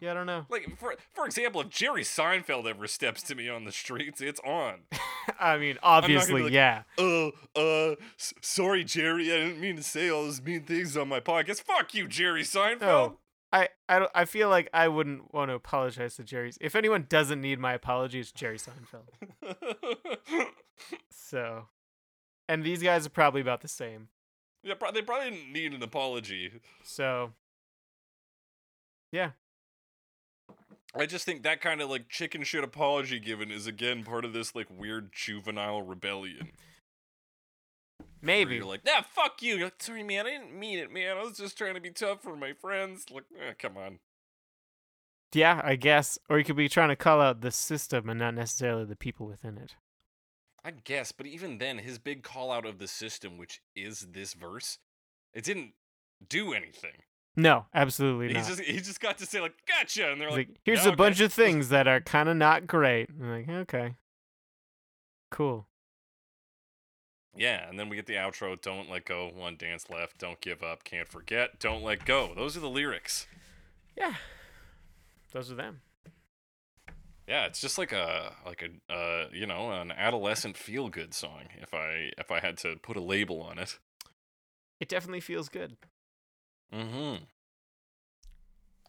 yeah i don't know like for for example, if Jerry Seinfeld ever steps to me on the streets, it's on. <laughs> i mean obviously like, yeah Oh, uh, s- sorry, Jerry. I didn't mean to say all those mean things on my podcast. Fuck you, Jerry Seinfeld. Oh. I, I, I feel like I wouldn't want to apologize to Jerry's. If anyone doesn't need my apology, it's Jerry Seinfeld. <laughs> So, and these guys are probably about the same. yeah, they probably didn't need an apology. So, yeah, I just think that kind of like chicken shit apology given is again part of this like weird juvenile rebellion. Maybe. you're like, nah, fuck you." You're like, "Sorry, man, I didn't mean it, man. I was just trying to be tough for my friends." Like, eh, come on. Yeah, I guess. Or you could be trying to call out the system and not necessarily the people within it. I guess, but even then, his big call out of the system, which is this verse, it didn't do anything. No, absolutely He not. just he just got to say like, "Gotcha," and they're like, like, here's "Yeah, a bunch of things that are kind of not great. I'm like, okay, cool. Yeah, and then we get the outro. Don't let go. One dance left. Don't give up. Can't forget. Don't let go. Those are the lyrics. Yeah, those are them. Yeah, it's just like a like a uh you know an adolescent feel good song. If I if I had to put a label on it. It definitely feels good. Mm-hmm.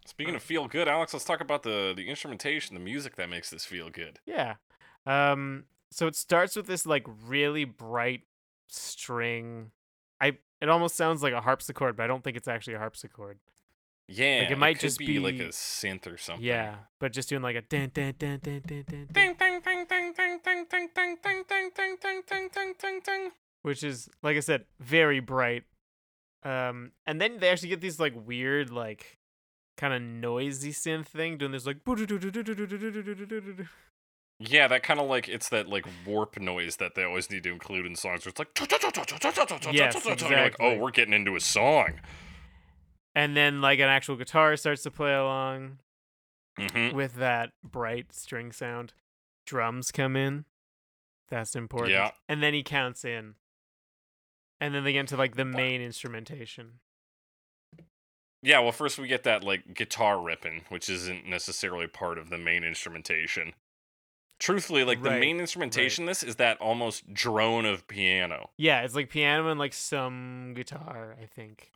Speaking of feel good, Alex, let's talk about the the instrumentation, the music that makes this feel good. Yeah. Um. So it starts with this like really bright string. I. It almost sounds like a harpsichord, but I don't think it's actually a harpsichord. Yeah, it might could just be, like a synth or something. Yeah, but just doing like a dun dun dun dun dun, dun Ding ding ding ding ding ding ding ding ding ding ding ding ding ding ding ding. which is like I said, very bright. Um, and then they actually get these like weird, like kind of noisy synth thing doing this like. Yeah, that kind of like it's that like warp noise that they always need to include in songs. Where it's like Yes, You're like, oh, we're getting into a song. And then like an actual guitar starts to play along Mm-hmm. with that bright string sound. Drums come in. That's important. Yeah. And then he counts in. And then they get into like the main instrumentation. Yeah, well, first we get that like guitar ripping, which isn't necessarily part of the main instrumentation. Truthfully, like the main instrumentation, in this is that almost drone of piano. Yeah, it's like piano and like some guitar, I think.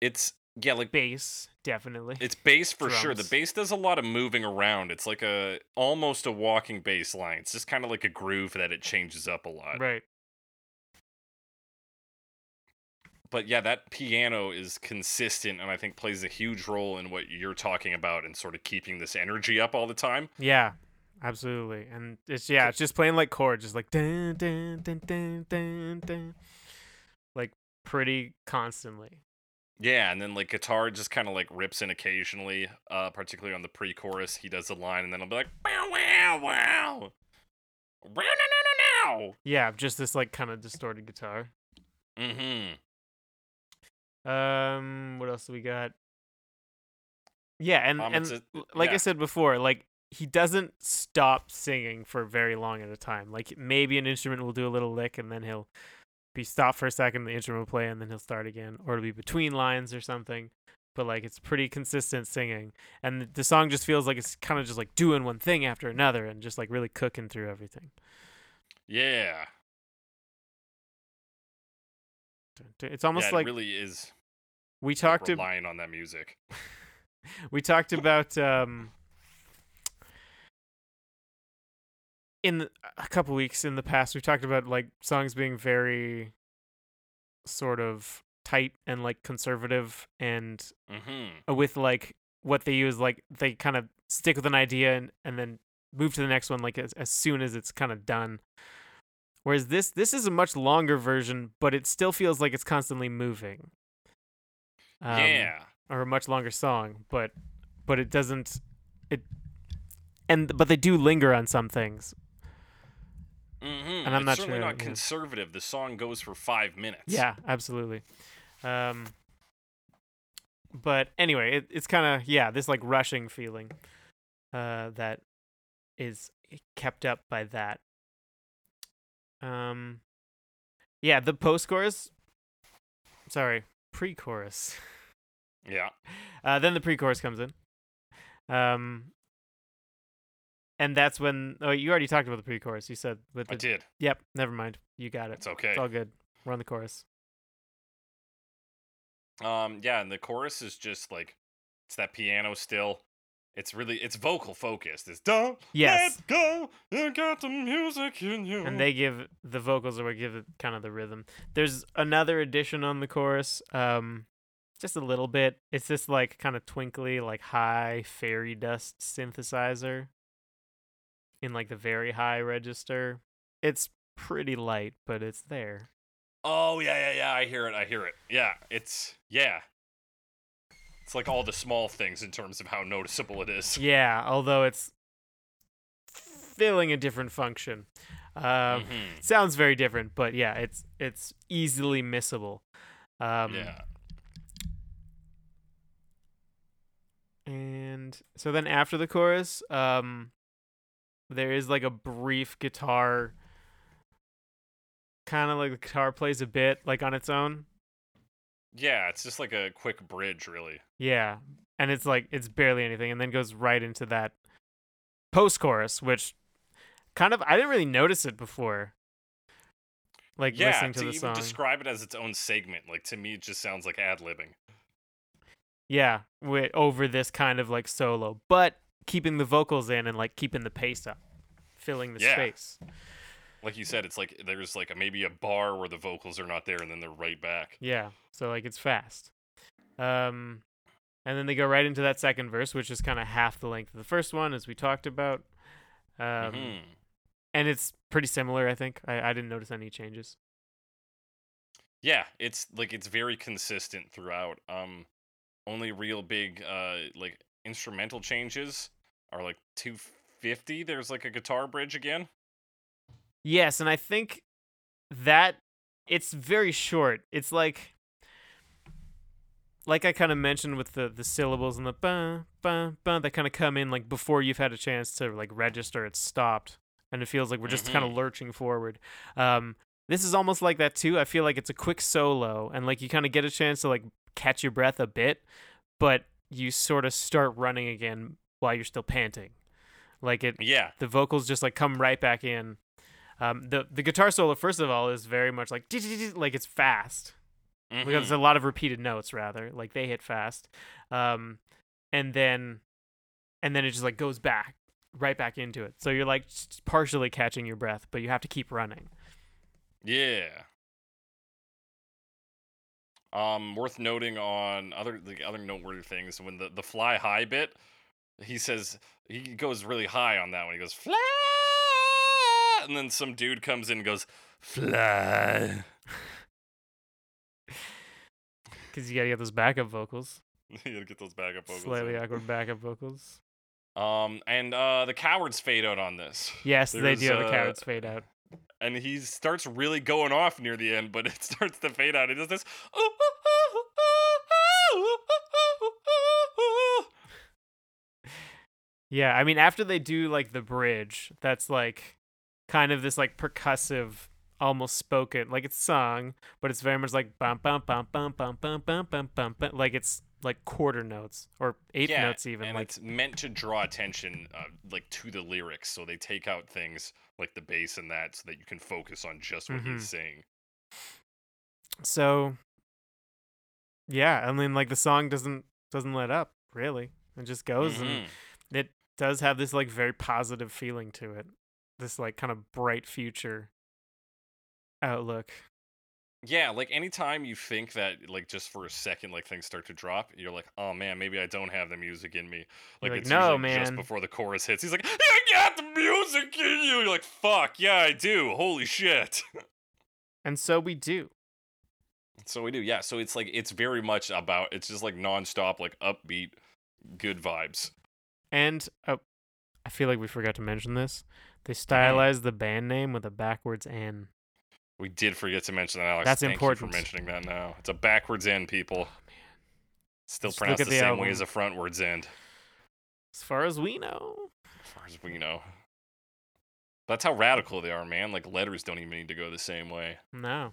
It's yeah, like Bass, definitely. it's bass for sure. The bass does a lot of moving around. It's like a almost a walking bass line. It's just kind of like a groove that it changes up a lot. right. But yeah, that piano is consistent and I think plays a huge role in what you're talking about and sort of keeping this energy up all the time. Yeah, absolutely. And it's yeah, it's just playing like chords, just like dun dun dun dun dun dun, like pretty constantly. Yeah, and then like guitar just kind of like rips in occasionally, uh, particularly on the pre-chorus. He does the line, and then I'll be like, "Wow, wow, wow, wow, no, no, no, no. Yeah, just this like kind of distorted guitar. no." Mm-hmm. Um, what else do we got? Yeah, and Um, and a- l- like I said before, like he doesn't stop singing for very long at a time. Like maybe an instrument will do a little lick, and then he'll be stopped for a second, the instrument will play, and then he'll start again, or it'll be between lines or something. But like it's pretty consistent singing, and the song just feels like it's kind of just like doing one thing after another, and just like really cooking through everything. Yeah, It's almost yeah, it like really is we like, talked to relying on that music. <laughs> we talked about um in the, a couple weeks in the past we've talked about like songs being very sort of tight and like conservative and Mm-hmm. with like what they use like they kind of stick with an idea and, and then move to the next one like as, as soon as it's kind of done whereas this this is a much longer version but it still feels like it's constantly moving Um, yeah, or a much longer song, but but it doesn't it and but they do linger on some things. Mm-hmm. and I'm it's not certainly sure, not yeah. conservative. The song goes for five minutes. Yeah, absolutely. Um but anyway, it, it's kind of yeah, this like rushing feeling uh that is kept up by that. Um yeah, the post chorus sorry, pre-chorus. yeah. <laughs> Uh, then the pre-chorus comes in. Um, and that's when. Oh, you already talked about the pre-chorus. You said with the. I did. Yep. Never mind. You got it. It's okay. It's all good. We're on the chorus. Um, yeah, and the chorus is just like it's that piano still. It's really it's vocal focused. It's don't Yes. let go. You got the music in you. And they give the vocals are what give it kind of the rhythm. There's another addition on the chorus. Um, just a little bit. It's this like kind of twinkly, like high fairy dust synthesizer. In like the very high register. It's pretty light, but it's there. Oh yeah, yeah, yeah. I hear it. I hear it. Yeah, it's yeah. It's like all the small things in terms of how noticeable it is. Yeah, although it's filling a different function. Um, Mhm. Sounds very different, but yeah, it's it's easily missable. Um, yeah. And so then after the chorus, um, there is like a brief guitar, kind of like the guitar plays a bit like on its own. Yeah, it's just like a quick bridge, really. Yeah, and it's like it's barely anything, and then goes right into that post chorus, which kind of I didn't really notice it before. Like yeah, listening to to the even song. describe it as its own segment, like to me, it just sounds like ad libbing. Yeah, wi- over this kind of like solo, but keeping the vocals in and like keeping the pace up, filling the Yeah. space. Like you said, it's like there's like a, maybe a bar where the vocals are not there, and then they're right back. Yeah, so like it's fast. Um, and then they go right into that second verse, which is kind of half the length of the first one, as we talked about. Um, Mhm. and it's pretty similar. I think I, I didn't notice any changes. Yeah, it's like it's very consistent throughout. Um, only real big uh like instrumental changes are like 250. There's like a guitar bridge again. Yes, and I think that it's very short. It's like like I kind of mentioned with the the syllables and the ba ba ba that kind of come in like before you've had a chance to like register it's stopped and it feels like we're just kind of lurching forward. Um this is almost like that too. I feel like it's a quick solo and like you kind of get a chance to like catch your breath a bit, but you sort of start running again while you're still panting. Like it Yeah, the vocals just like come right back in. Um, the the guitar solo, first of all, is very much like like it's fast. Like, mhm. There's a lot of repeated notes, rather like they hit fast, um, and then and then it just like goes back right back into it. So you're like partially catching your breath, but you have to keep running. Yeah. Um, worth noting on other the other noteworthy things when the the fly high bit, he says he goes really high on that one. He goes fly, and then some dude comes in and goes fly. <laughs> Because you gotta get those backup vocals, <laughs> you gotta get those backup vocals. slightly awkward backup vocals. Um, and uh, the cowards fade out on this, Yes, they do uh, cowards fade out. And he starts really going off near the end, but it starts to fade out. He does this. Yeah, I mean after they do like the bridge, that's like kind of this like percussive almost spoken like it's sung, but it's very much like bum bum bum bum bum bum bum bum bum bum like it's like quarter notes or eighth yeah, notes even and like it's meant to draw attention, uh, like to the lyrics, so they take out things like the bass and that, so that you can focus on just what Mhm. he's saying. so yeah, I mean like the song doesn't doesn't let up, really. It just goes and Mhm. it does have this like very positive feeling to it. This like kind of bright future outlook. Yeah, like anytime you think that, like just for a second, like things start to drop, you're like, oh man, maybe I don't have the music in me. Like, like, it's "No, usually just before the chorus hits. He's like, you got the music in you. You're like, fuck, yeah, I do. Holy shit. <laughs> And so we do. So we do, yeah. So it's like it's very much about it's just like nonstop, like upbeat, good vibes. And uh, I feel like we forgot to mention this. They Mm-hmm. stylized the band name with a backwards N. We did forget to mention that, Alex. That's Thank important. You for mentioning that now. It's a backwards end, people. Oh. Still pronounced the, the same way as a frontwards end, As far as we know. as far as we know. That's how radical they are, man. Like letters don't even need to go the same way. No.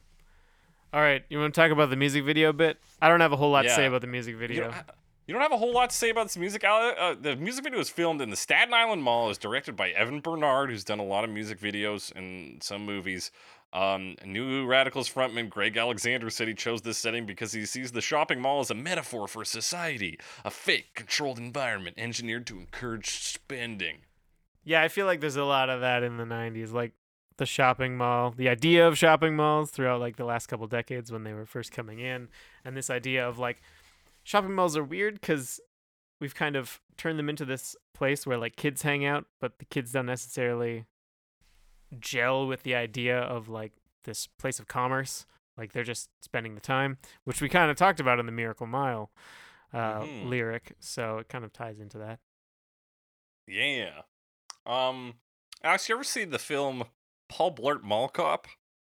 All right, you want to talk about the music video a bit? I don't have a whole lot to say about the music You video. don't, ha- you don't have a whole lot to say about this music. Uh, the music video was filmed in the Staten Island Mall. is directed by Evan Bernard, who's done a lot of music videos and some movies. Um, New Radicals frontman Greg Alexander said he chose this setting because he sees the shopping mall as a metaphor for society, a fake, controlled environment engineered to encourage spending. Yeah, I feel like there's a lot of that in the 90s, like the shopping mall, the idea of shopping malls throughout like the last couple decades when they were first coming in, and this idea of like shopping malls are weird cuz we've kind of turned them into this place where like kids hang out, but the kids don't necessarily gel with the idea of like this place of commerce Like they're just spending the time, which we kind of talked about in the Miracle Mile uh, Mhm. lyric. So it kind of ties into that. Yeah. Um, Alex, you ever see the film Paul Blart Mall Cop?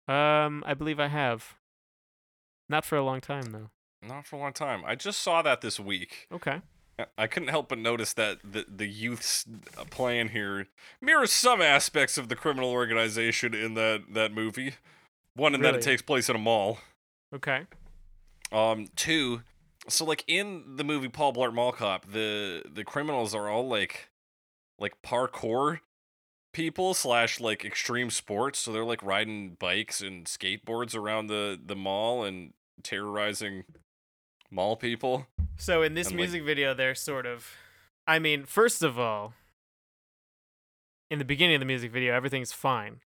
Um, I believe I have. Not for a long time though. Not for a long time. I just saw that this week. Okay. I- couldn't help but notice that the the youth's plan here mirrors some aspects of the criminal organization in that that movie. One, in that it takes place in a mall. Okay. Um, two, so like in the movie Paul Blart Mall Cop, the the criminals are all like like parkour people slash like extreme sports. So they're like riding bikes and skateboards around the the mall and terrorizing mall people. So in this And, like- music video, they're sort of. I mean, first of all, in the beginning of the music video, everything's fine.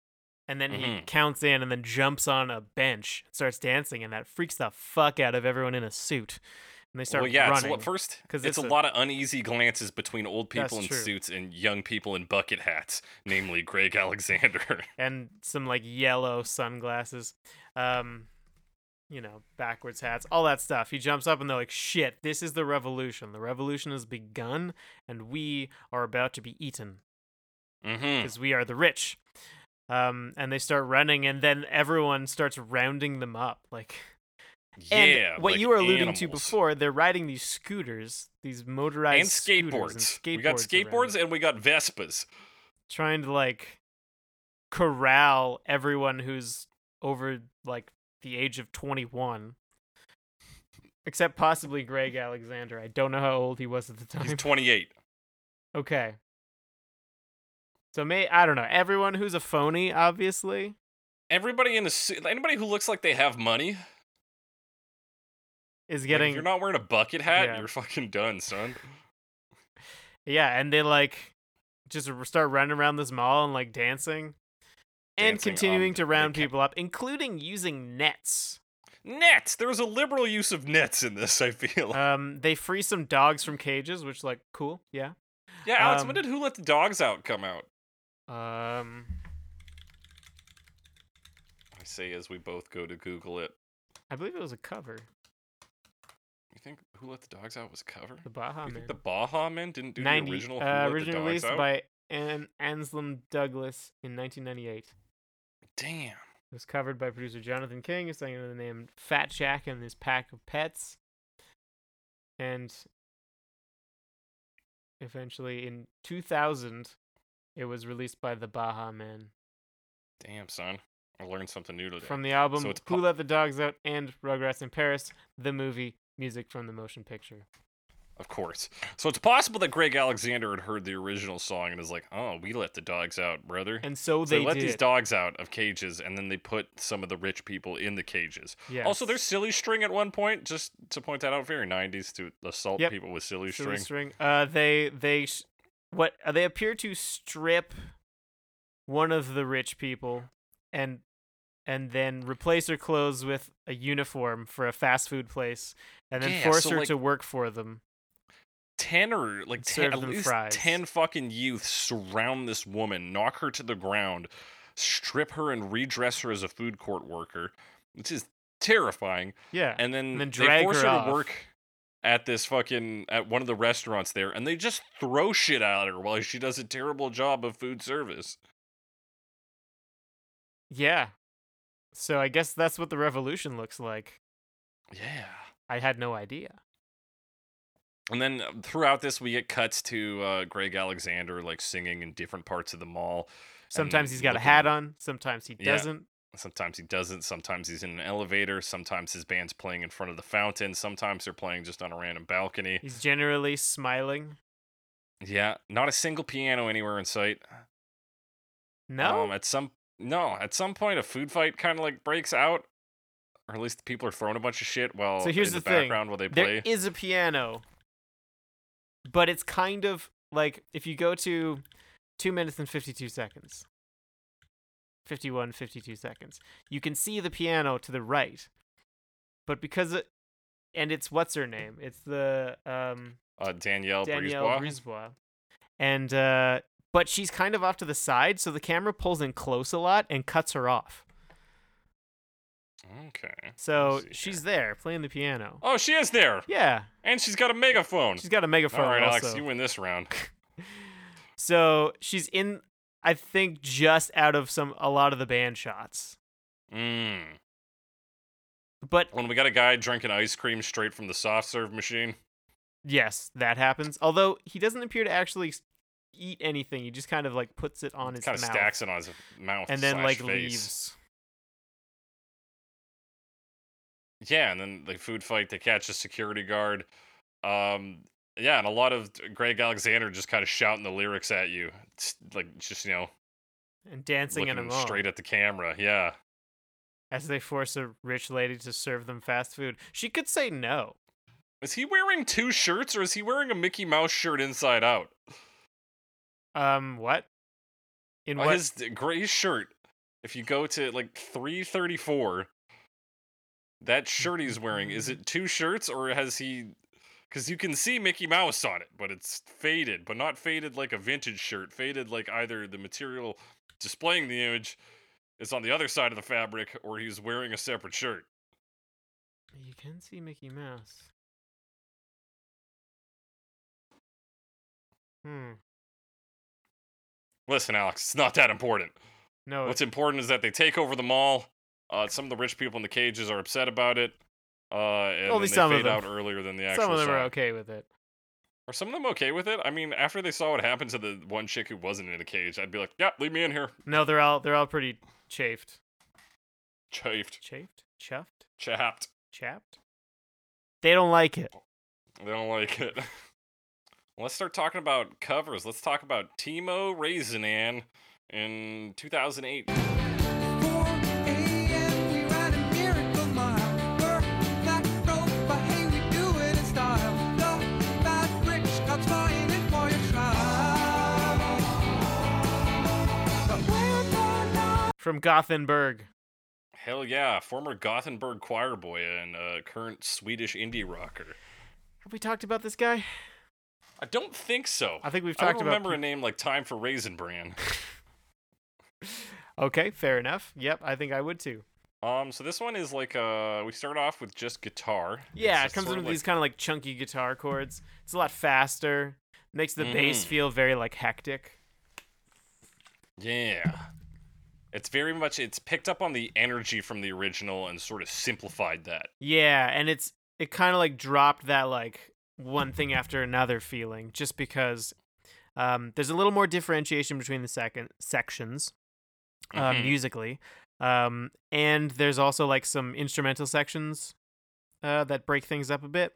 And then he Mhm. counts in and then jumps on a bench, starts dancing, and that freaks the fuck out of everyone in a suit. And they start well, yeah, running. what first it's, it's a, a- lot of uneasy glances between old people in true. suits and young people in bucket hats, namely Greg <laughs> Alexander. and some like yellow sunglasses. Um, you know, backwards hats, all that stuff. He jumps up and they're like, shit, this is the revolution. The revolution has begun, and we are about to be eaten. mm-hmm. because we are the rich. Um, and they start running, and then everyone starts rounding them up. Like, and Yeah, what like you were alluding to before, they're riding these scooters, these motorized and skateboards. and we got skateboards and we got Vespas. trying to like corral everyone who's over like the age of twenty one. Except possibly Greg Alexander. I don't know how old he was at the time. He's 28. Okay. So may I don't know. Everyone who's a phony, obviously. Everybody in a suit, anybody who looks like they have money, is like, getting if you're not wearing a bucket hat, Yeah. you're fucking done, son. <laughs> yeah, and they like just start running around this mall and like dancing, and continuing to round people up, including using nets. Nets. There was a liberal use of nets in this. I feel. <laughs> Um, they free some dogs from cages, which like cool, yeah. yeah, Alex. when um, did Who Let the Dogs Out come out? Um, I say as we both go to Google it. I believe it was a cover. You think Who Let the Dogs Out was a cover? The Baha you think the Baha Men didn't do Ninety, the original uh, originally released Out? by An- Anslem Douglas in 1998. Damn. It was covered by producer Jonathan King, who sang under the name Fat Jack and his Pack of Pets. And eventually in 2000, it was released by the Baha Men. Damn, son. I learned something new today. From the album So Who Let the Dogs Out and Rugrats in Paris, the movie, music from the motion picture. Of course. So it's possible that Greg Alexander had heard the original song and is like, "Oh, we let the dogs out, brother." And so So they, let did. these dogs out of cages, and then they put some of the rich people in the cages. yes. Also, there's silly string at one point. Just to point that out, very 90s to assault Yep. people with silly, Silly string. string. Uh, they they sh- what uh, they appear to strip one of the rich people and and then replace her clothes with a uniform for a fast food place and then Yeah, force so, her like- to work for them. Ten or like ten, at least fries. ten fucking youths surround this woman, knock her to the ground, strip her and redress her as a food court worker, which is terrifying. Yeah. and then, then they force her her, to work at this fucking at one of the restaurants there and they just throw shit at her while she does a terrible job of food service yeah. So I guess that's what the revolution looks like. yeah I had no idea. And then uh, throughout this we get cuts to uh, greg alexander like singing in different parts of the mall Sometimes he's got a hat on, sometimes he doesn't. sometimes he doesn't sometimes he's in an elevator sometimes his band's playing in front of the fountain sometimes they're playing just on a random balcony He's generally smiling. yeah not a single piano anywhere in sight No. Um, at some no, at some point a food fight kind of like breaks out, or at least people are throwing a bunch of shit while So here's in the the, thing. background while they play. is a piano, but it's kind of like if you go to two minutes and 52 seconds, 51, 52 seconds, you can see the piano to the right. But because it, and it's what's her name? It's the um, uh, Danielle, Danielle Brisebois. Brisebois. And, uh, but she's kind of off to the side, so the camera pulls in close a lot and cuts her off. Okay. So she's here. there playing the piano. Oh, she is there, Yeah, and she's got a megaphone. she's got a megaphone. All right, also. Alex, you win this round. <laughs> So she's in, I think, just out of some a lot of the band shots. Mm. But When we got a guy drinking ice cream straight from the soft serve machine. yes, that happens. Although he doesn't appear to actually eat anything. He just kind of like puts it on his Kind of mouth stacks it on his mouth and then like face. leaves. Yeah, and then the food fight, they catch a security guard. Um, yeah, and a lot of Greg Alexander just kind of shouting the lyrics at you, It's like just you know And dancing in a straight at the camera. Yeah, as they force a rich lady to serve them fast food. She could say no. is he wearing two shirts or is he wearing a Mickey Mouse shirt inside out? Um, what? In Uh, what? His gray shirt. If you go to like three thirty four, that shirt he's wearing is it two shirts or has he? Because you can see Mickey Mouse on it, but it's faded, but not faded like a vintage shirt. Faded like either the material displaying the image is on the other side of the fabric, or he's wearing a separate shirt. You can see Mickey Mouse. Hmm. Listen, Alex, it's not that important. No. What's important is that they take over the mall. Uh, some of the rich people in the cages are upset about it. Uh, and Only they some of fade them. out earlier than the <laughs> actual some of them song. are okay with it. Are some of them okay with it? I mean, after they saw what happened to the one chick who wasn't in a cage, I'd be like, "Yeah, leave me in here." No, they're all they're all pretty chafed. Chafed, Chafed? Chuffed? chapped. Chapped? They don't like it. They don't like it. <laughs> Let's start talking about covers. Let's talk about Timo Räisänen in 2008. From Gothenburg. Hell yeah, former Gothenburg choir boy and uh, current Swedish indie rocker. Have we talked about this guy? I don't think so. I think we've I talked don't about remember a name like Time for Raisin Bran. <laughs> Okay, fair enough. Yep, I think I would too. Um, so this one is like uh, we start off with just guitar. Yeah, it comes in with like- these kind of like chunky guitar chords. It's a lot faster. Makes the bass Mhm. feel very like hectic. Yeah. It's very much it's picked up on the energy from the original and sort of simplified that. Yeah, and it's it kind of like dropped that like one thing after another feeling just because um, there's a little more differentiation between the second sections um, Mhm. musically, um, and there's also like some instrumental sections uh, that break things up a bit.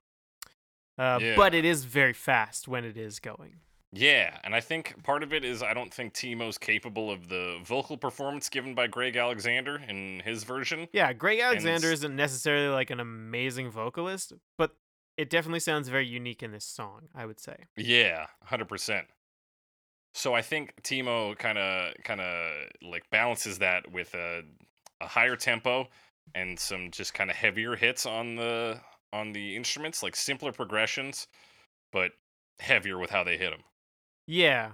Uh, But it is very fast when it is going. Yeah, and I think part of it is I don't think Timo's capable of the vocal performance given by Greg Alexander in his version. Yeah, Greg Alexander it's- isn't necessarily like an amazing vocalist, but it definitely sounds very unique in this song. I would say. Yeah, hundred percent. So I think Timo kind of kind of like balances that with a a higher tempo and some just kind of heavier hits on the on the instruments, like simpler progressions, but heavier with how they hit them. Yeah.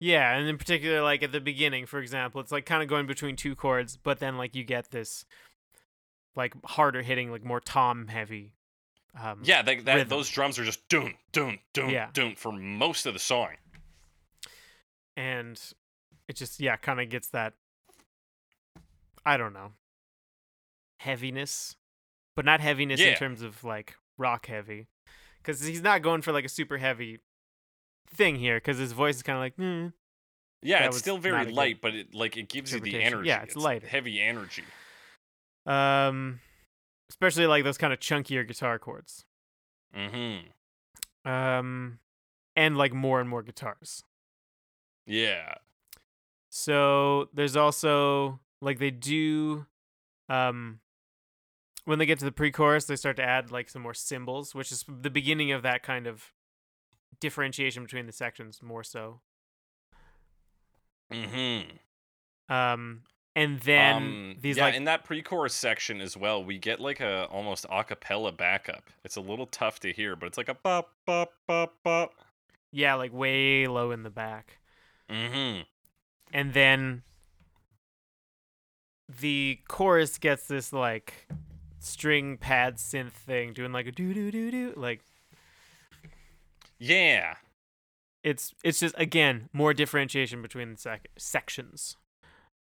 Yeah, and in particular, like at the beginning, for example, it's like kind of going between two chords, but then like you get this, like harder hitting, like more tom heavy. Um, Yeah, they, that those drums are just doom doom doom Yeah. doom for most of the song. and it just yeah kind of gets that. I don't know. Heaviness, but not heaviness in terms of like rock heavy, because he's not going for like a super heavy thing here, because his voice is kind of like. Mm. Yeah, it's still very light, but it like it gives you the energy. Yeah, it's light, heavy energy. Um, especially like those kind of chunkier guitar chords. Mm-hmm. Um, and like more and more guitars. Yeah. So there's also like they do, um, when they get to the pre-chorus, they start to add like some more cymbals, which is the beginning of that kind of differentiation between the sections more so. Mm-hmm. Um, and then um, these yeah, like in that pre-chorus section as well, we get like a almost a cappella backup. It's a little tough to hear, but it's like a bop bop bop bop. yeah like way low in the back. Mm-hmm. and then the chorus gets this like string pad synth thing doing like a doo doo doo doo like Yeah. it's it's just again more differentiation between the sec- sections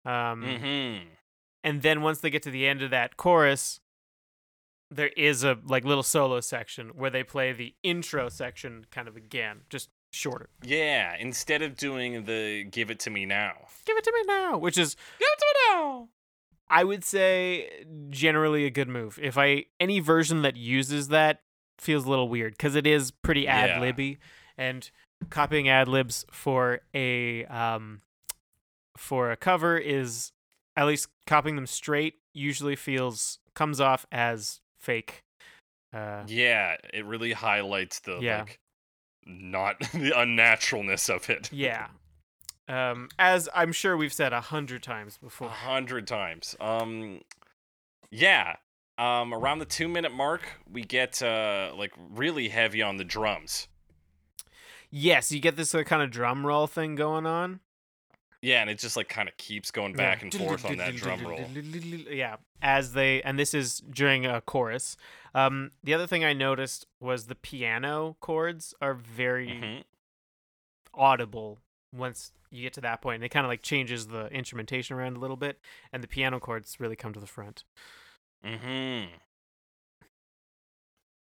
um Mm-hmm. and then once they get to the end of that chorus there is a like little solo section where they play the intro section kind of again just shorter Yeah. Instead of doing the "Give It to Me Now." give it to me now which is Give it to me now. i would say generally a good move if i any version that uses that feels a little weird because it is pretty ad libby and copying ad libs for a um for a cover is at least copying them straight usually feels comes off as fake uh Yeah, it really highlights the Yeah. like not <laughs> the unnaturalness of it. yeah um as i'm sure we've said a hundred times before. A hundred times. Um, yeah. Um, around the two minute mark, we get uh like really heavy on the drums. yes you get this uh, kind of drum roll thing going on Yeah, and it just like kind of keeps going back and forth on that drum roll. <laughs> Yeah, as they and this is during a chorus. Um, the other thing I noticed was the piano chords are very Mhm. audible once you get to that point. It kind of like changes the instrumentation around a little bit, and the piano chords really come to the front. Mm-hmm.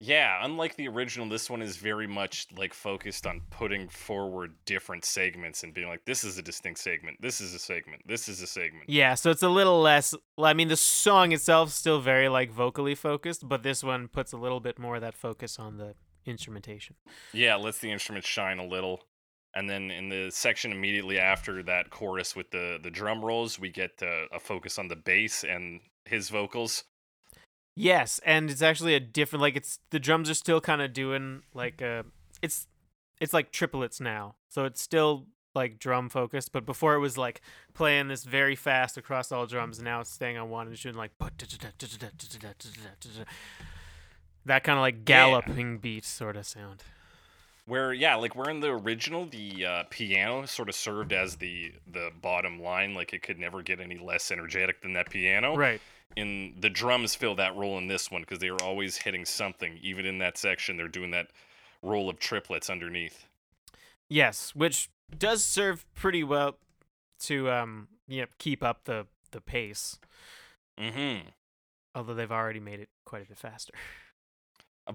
Yeah, unlike the original, this one is very much like focused on putting forward different segments and being like, this is a distinct segment, this is a segment, this is a segment. Yeah, so it's a little less. I mean, the song itself is still very like vocally focused, but this one puts a little bit more of that focus on the instrumentation. Yeah, lets the instrument shine a little. And then in the section immediately after that chorus with the, the drum rolls, we get uh, a focus on the bass and his vocals. Yes, and it's actually a different like it's the drums are still kind of doing like uh it's it's like triplets now. So it's still like drum focused, but before it was like playing this very fast across all drums and now it's staying on one and it's doing like that kind of like galloping beat sort of sound. Where yeah, like where in the original the uh, piano sort of served as the the bottom line, like it could never get any less energetic than that piano. Right. In the drums fill that role in this one because they are always hitting something. Even in that section, they're doing that roll of triplets underneath. Yes, which does serve pretty well to um you know, keep up the the pace, Mm-hmm. although they've already made it quite a bit faster.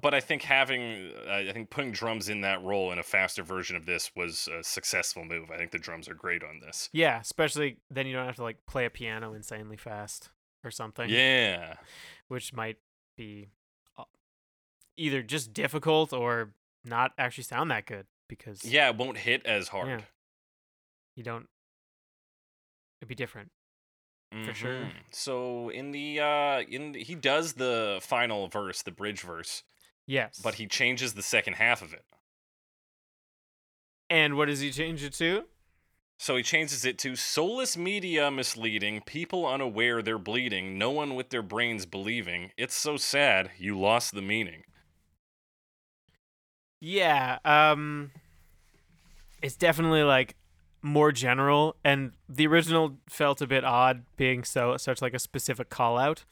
But I think having, uh, I think putting drums in that role in a faster version of this was a successful move. I think the drums are great on this. Yeah, especially then you don't have to like play a piano insanely fast or something. Yeah. Which might be uh, either just difficult or not actually sound that good because Yeah, it won't hit as hard. Yeah. you don't. It'd be different. for sure. Mhm. So in the uh in the, he does the final verse, the bridge verse, Yes. but he changes the second half of it. and what does he change it to? So he changes it to soulless media misleading, people unaware they're bleeding, no one with their brains believing. It's so sad, you lost the meaning. Yeah. Um. It's definitely like more general, and the original felt a bit odd being so such like a specific call out.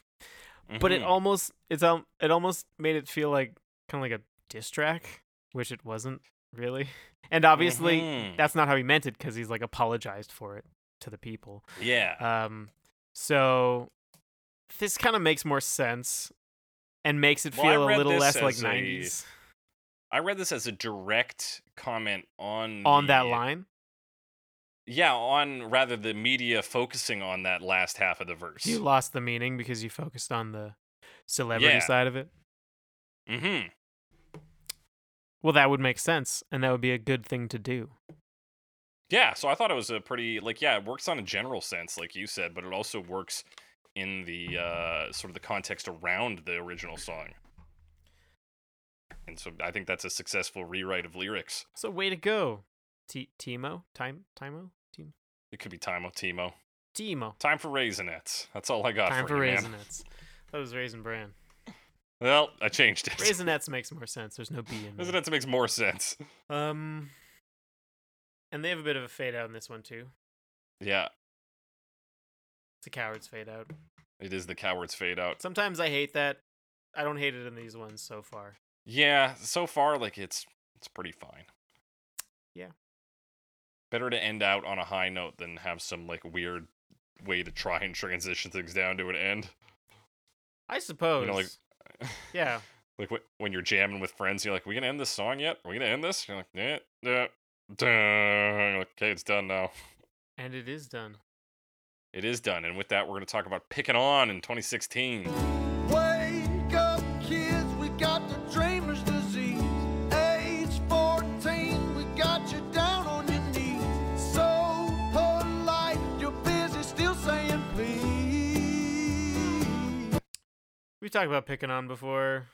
but it Mhm. almost it's um it almost made it feel like kind of like a diss track, which it wasn't really. <laughs> And obviously, Mhm. that's not how he meant it because he's like apologized for it to the people. Yeah. Um, so this kind of makes more sense and makes it Well, feel a little less like a- '90s I read this as a direct comment on on that line. Yeah, on rather the media focusing on that last half of the verse. You lost the meaning because you focused on the celebrity Yeah. side of it. Mm-hmm. Well, that would make sense, and that would be a good thing to do. Yeah, so I thought it was a pretty like yeah, it works on a general sense, like you said, but it also works in the uh, sort of the context around the original song. And so I think that's a successful rewrite of lyrics. So way to go, T- Timo, time, Timo, Team, It could be Timo, Timo. Timo. Time for raisinets. That's all I got Time for, for you, man. raisinets. That was raisin bran. Well, I changed it. Raisinets makes more sense. There's no B in there. Raisinets makes more sense. Um, and they have a bit of a fade out in this one too. Yeah. It's a coward's fade out. It is the coward's fade out. Sometimes I hate that. I don't hate it in these ones so far. Yeah, so far like it's it's pretty fine. Yeah. Better to end out on a high note than have some like weird way to try and <laughs> transition things down to an end. I suppose. You know, like- <laughs> yeah. Like wh- when you're jamming with friends, you're like, "We gonna end this song yet? Are we gonna end this?" You're like, "Yeah, yeah, duh." Like, okay, it's done now. <laughs> And it is done. It is done, and with that, we're gonna talk about picking on in 2016. Talked about picking on before.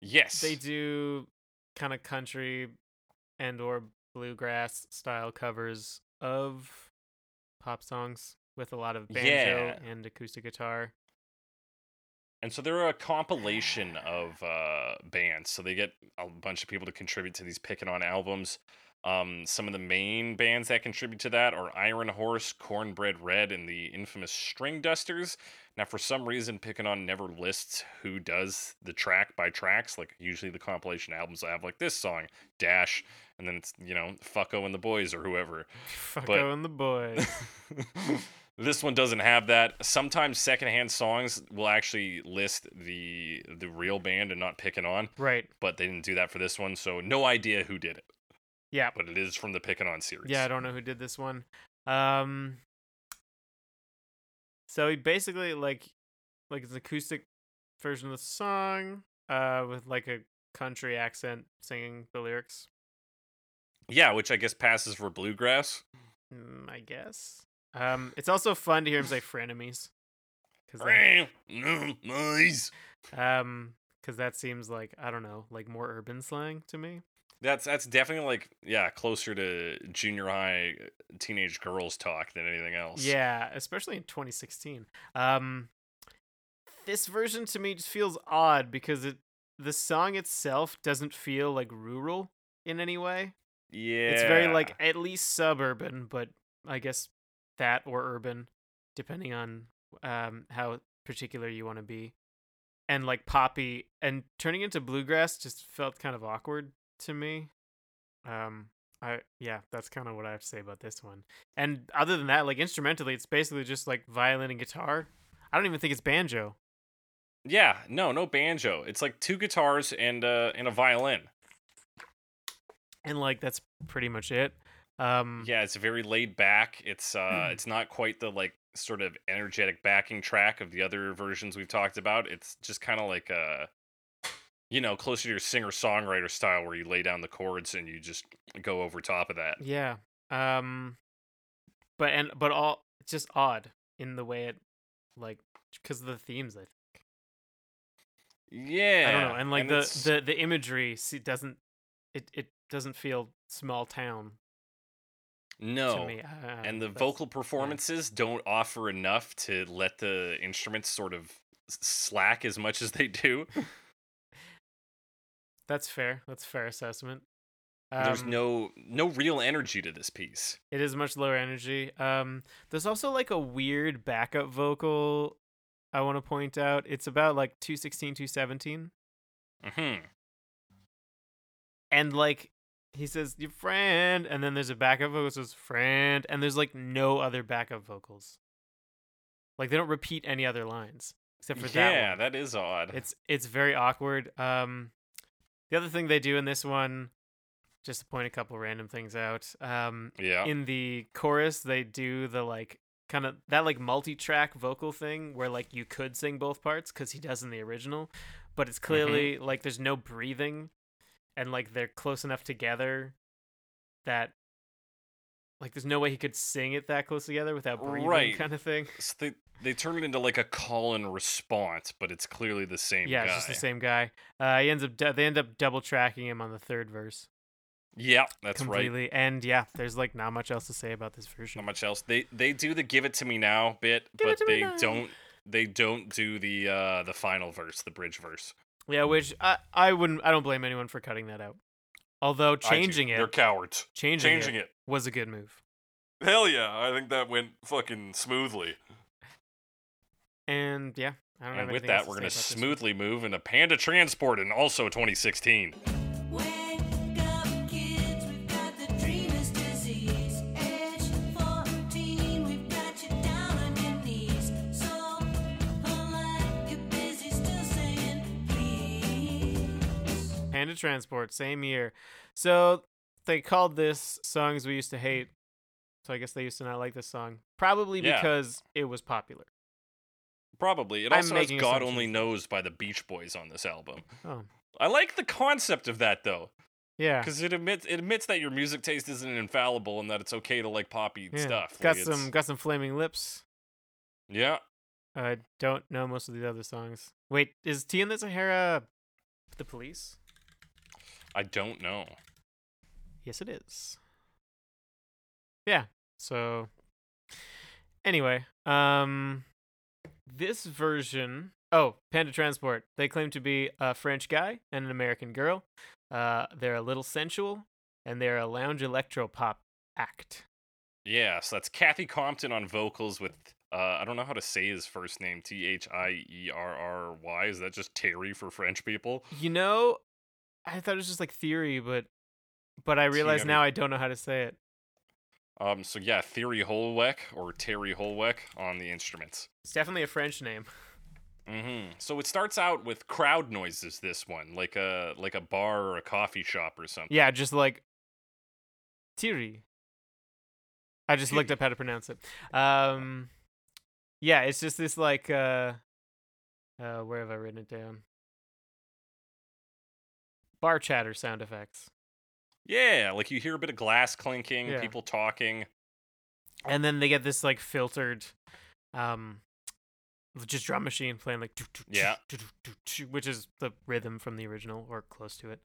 Yes, They do kind of country and or bluegrass style covers of pop songs with a lot of banjo Yeah. and acoustic guitar. And so they're a compilation of uh, bands. So they get a bunch of people to contribute to these picking on albums. Um, some of the main bands that contribute to that are Iron Horse, Cornbread Red, and the infamous Stringdusters. Now, for some reason, Picking On never lists who does the track by tracks. Like, usually the compilation albums will have, like, this song, Dash, and then it's, you know, Fucko and the Boys or whoever. Fucko and the boys. <laughs> this one doesn't have that. Sometimes secondhand songs will actually list the the real band and not picking on, right. but they didn't do that for this one, so no idea who did it. Yeah. But it is from the Picking On series. Yeah, I don't know who did this one. Um So he basically like like it's an acoustic version of the song uh with like a country accent singing the lyrics. Yeah, which I guess passes for bluegrass. Mm, I guess. Um it's also fun to hear him say <laughs> frenemies. No, nice. um cuz that seems like I don't know, like more urban slang to me. That's that's definitely like yeah, closer to junior high uh, teenage girls talk than anything else. Yeah, especially in 2016. Um, this version to me just feels odd because it the song itself doesn't feel like rural in any way. Yeah. It's very like at least suburban, but I guess that or urban, depending on um how particular you want to be. And like poppy and turning into bluegrass just felt kind of awkward to me. Um I yeah, that's kind of what I have to say about this one. And other than that, like instrumentally, it's basically just like violin and guitar. I don't even think it's banjo. Yeah, no, no banjo. It's like two guitars and uh and a violin. And like that's pretty much it. Um Yeah, it's very laid back. It's uh Hmm. it's not quite the like sort of energetic backing track of the other versions we've talked about. It's just kind of like uh you know, closer to your singer-songwriter style where you lay down the chords and you just go over top of that. Yeah. Um but and but all it's just odd in the way it like because of the themes I think. Yeah. I don't know. And like the, it's- the the imagery see, doesn't it it doesn't feel small town no. to me. Uh, and the vocal performances don't offer enough to let the instruments sort of slack as much as they do. <laughs> That's fair. That's fair assessment. There's Um, no no real energy to this piece. It is much lower energy. Um, there's also like a weird backup vocal. I want to point out. It's about like 216, 217. hmm and like he says your friend and then there's a backup vocal that says friend and there's like no other backup vocals like they don't repeat any other lines except for that Yeah, that is odd. it's it's very awkward um the other thing they do in this one just to point a couple random things out um yeah. in the chorus they do the like kind of that like multi-track vocal thing where like you could sing both parts because he does in the original but it's clearly like there's no breathing and like they're close enough together that like there's no way he could sing it that close together without breathing Right. kind of thing So they they turn it into like a call and response, but it's clearly the same yeah guy. it's just the same guy uh he ends up they end up double tracking him on the third verse Yeah, that's right. completely and yeah there's like not much else to say about this version Not much else. They they do the give it to me now bit, Give but they don't they don't do the uh the final verse, the bridge verse. Yeah, which I I wouldn't I don't blame anyone for cutting that out. Although changing They're cowards. changing, Changing it, it. Was a good move. Hell yeah, I think that went fucking smoothly. And yeah, I don't have And with that, we're gonna about this smoothly move into Panda Transport in also 2016. Wake up, kids, we've got the dreamer's disease. Age 14, we've got you down on your knees. So polite, you're busy still saying please. Panda Transport, same year. So they called this songs we used to hate. So I guess they used to not like this song, probably Yeah. because it was popular. Probably. It also has God. Only Knows by the Beach Boys on this album. Oh, I like the concept of that though, yeah. because it admits it admits that your music taste isn't infallible and that it's okay to like poppy yeah. stuff. Got Like, it's- some got some flaming lips. Yeah. I don't know most of the other songs. Wait, is Tea in the Sahara the police? I don't know. Yes, it is. Yeah. So anyway, um this version oh, Panda Transport. They claim to be a French guy and an American girl. Uh they're a little sensual and they're a lounge electro pop act. Yeah, so that's Kathy Compton on vocals with uh, I don't know how to say his first name. T H I E R R Y. Is that just Terry for French people? You know, I thought it was just like theory, but but I realize now I don't know how to say it. Um, so yeah, Theory Holweck or Terry Holweck on the instruments. It's definitely a French name. Mm-hmm. So it starts out with crowd noises. This one, like a like a bar or a coffee shop or something. Yeah, just like Thierry. I just looked up how to pronounce it. Um, yeah, it's just this like uh, uh, where have I written it down? Bar chatter sound effects, Yeah, like you hear a bit of glass clinking, Yeah. people talking. and then they get this like filtered, um, just drum machine playing like Yeah. which is the rhythm from the original or close to it.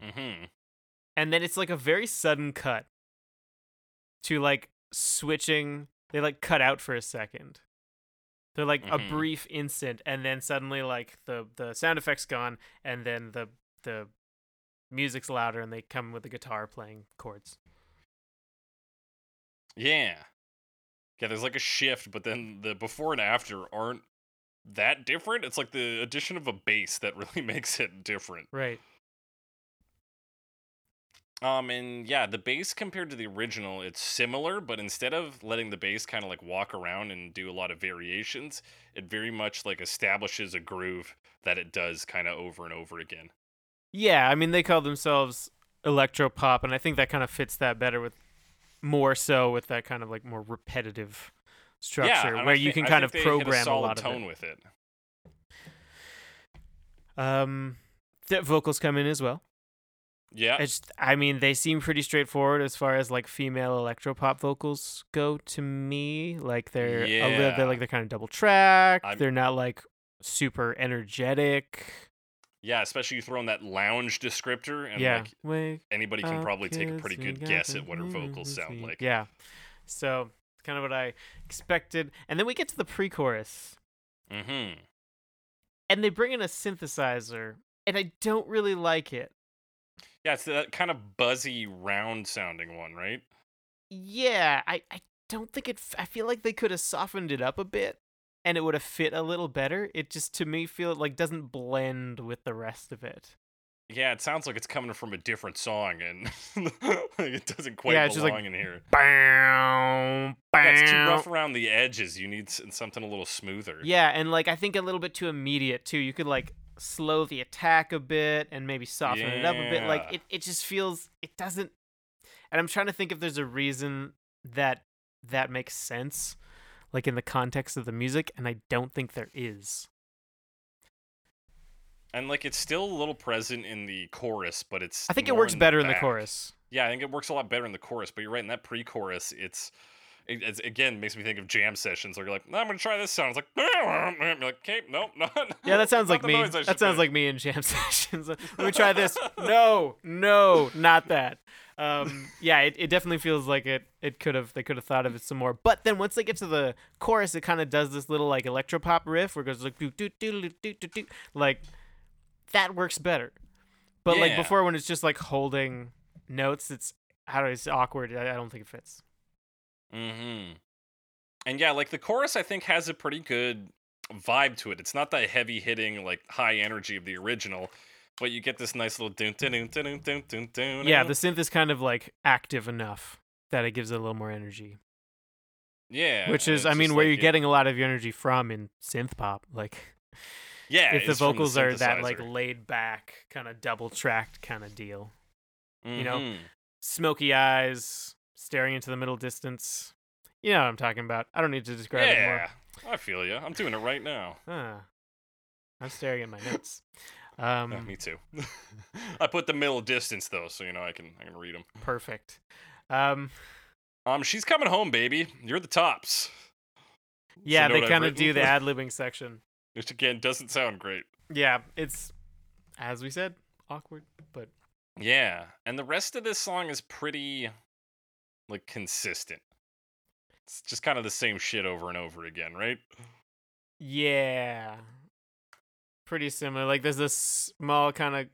hmm and then it's like a very sudden cut to like switching they like cut out for a second they're like a Mhm. brief instant and then suddenly like the the sound effects gone and then the the music's louder and they come with the guitar playing chords Yeah. Yeah, there's like a shift, but then the before and after aren't that different. It's like the addition of a bass that <laughs> really makes it different. right Um, and yeah, the bass compared to the original, it's similar, but instead of letting the bass kind of like walk around and do a lot of variations, it very much like establishes a groove that it does kind of over and over again. Yeah i mean they call themselves electro pop and i think that kind of fits that better with more so with that kind of like more repetitive structure I where you thi- can kind of program a, a, lot of tone it with it. um the vocals come in as well Yeah, It's, I mean, they seem pretty straightforward as far as like female electropop vocals go to me. Like they're a little, Yeah. they're like they're kind of double track. They're not like super energetic. Yeah, especially you throw in that lounge descriptor, and yeah, like Wake anybody can probably take a pretty good guess at what her vocals sound like. Yeah, so it's kind of what I expected. And then we get to the pre-chorus, Mm-hmm. and they bring in a synthesizer, and I don't really like it. Yeah, it's that kind of buzzy, round sounding one, right? Yeah, I, I don't think it. f- I feel like they could have softened it up a bit, and it would have fit a little better. It just to me feel like doesn't blend with the rest of it. Yeah, it sounds like it's coming from a different song, and <laughs> it doesn't quite Yeah, it's just belong like- in here. Bow, Yeah, it's too rough around the edges. You need something a little smoother. Yeah, and like I think a little bit too immediate too. You could like slow the attack a bit and maybe soften it up a bit. Like it, it just feels it doesn't. And I'm trying to think if there's a reason that that makes sense, like in the context of the music, and I don't think there is. And like it's still a little present in the chorus, but it's. I think it works better in the chorus. Yeah, I think it works a lot better in the chorus. But you're right in that pre-chorus, it's. It, it's again makes me think of jam sessions where you're like, "No, I'm gonna try this sound. It's like, <laughs> you're like, okay, nope, <laughs> not. Yeah, that sounds like me. That sounds make." like me in jam <laughs> sessions. Let me try this. No, no, not that. Um, yeah, it, it definitely feels like it. It could have they could have thought of it some more. But then once they get to the chorus, it kind of does this little like electropop riff where it goes like do do do do do do like that works better. But like before, when it's just like holding notes, it's how do I say awkward. I, I don't think it fits. Mm-hmm. And yeah, like the chorus, I think has a pretty good vibe to it. It's not that heavy hitting like high energy of the original, but you get this nice little dun dun dun dun dun dun. Yeah, the synth is kind of like active enough that it gives it a little more energy. yeah, Which is, I mean, where like you're it- getting a lot of your energy from in synth pop. Like, <laughs> yeah, if the vocals are that like laid back, kind of double tracked kind of deal. you know, Mhm. Smoky eyes, staring into the middle distance. You know what I'm talking about. I don't need to describe it more. yeah, I feel you. I'm doing it right now. Ah, I'm staring at my notes. Yeah, Um, me too. <laughs> I put the middle distance though, so you know I can I can read them. perfect. Um, Um, she's coming home, baby. You're the tops. Yeah, they note I've kind of do the <laughs> ad libbing section. Which again doesn't sound great. Yeah, it's as we said, awkward, but Yeah, and the rest of this song is pretty like consistent. It's just kind of the same shit over and over again, right? yeah, pretty similar. Like there's this small kind of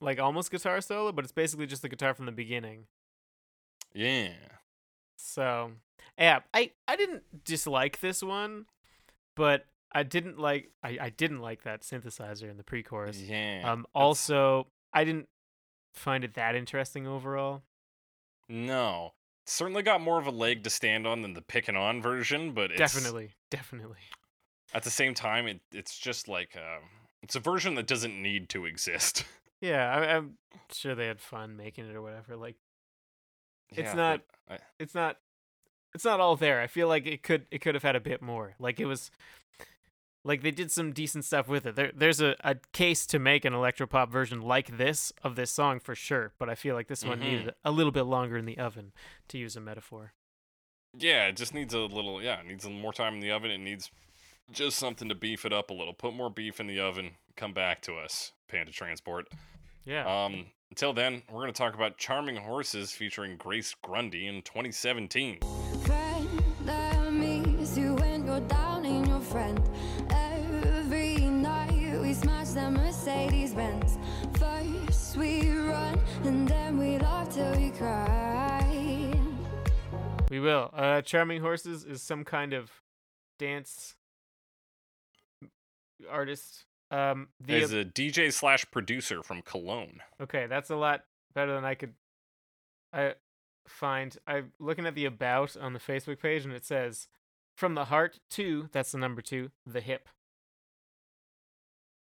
like almost guitar solo, but it's basically just the guitar from the beginning. Yeah. So, yeah, I I didn't dislike this one, but I didn't like I I didn't like that synthesizer in the pre-chorus. Yeah. Um also, I didn't find it that interesting overall. no. Certainly got more of a leg to stand on than the picking on version, but it's definitely, definitely. at the same time it it's just like uh, it's a version that doesn't need to exist. <laughs> Yeah, I, I'm sure they had fun making it or whatever. Like It's Yeah, not- I- it's not it's not all there. I feel like it could it could have had a bit more. Like it was like they did some decent stuff with it. There there's a, a case to make an electropop version like this of this song for sure, but I feel like this one Mhm. needed a little bit longer in the oven to use a metaphor. Yeah, it just needs a little. Yeah, it needs a little more time in the oven. It needs just something to beef it up a little. Put more beef in the oven. Come back to us, Panda Transport. Yeah. Um, until then, we're gonna talk about "Charming Horses" featuring Grace Grundy in 2017. Friend that meets you when you're down in your friend. Every night we smash the Mercedes Benz. First we run and then we laugh till we cry. we will. Uh Charming Horses is some kind of dance artist. Um the Is a DJ slash producer from Cologne. Okay, that's a lot better than I could I find. I'm looking at the about on the Facebook page and it says from the heart to that's the number 2, the hip.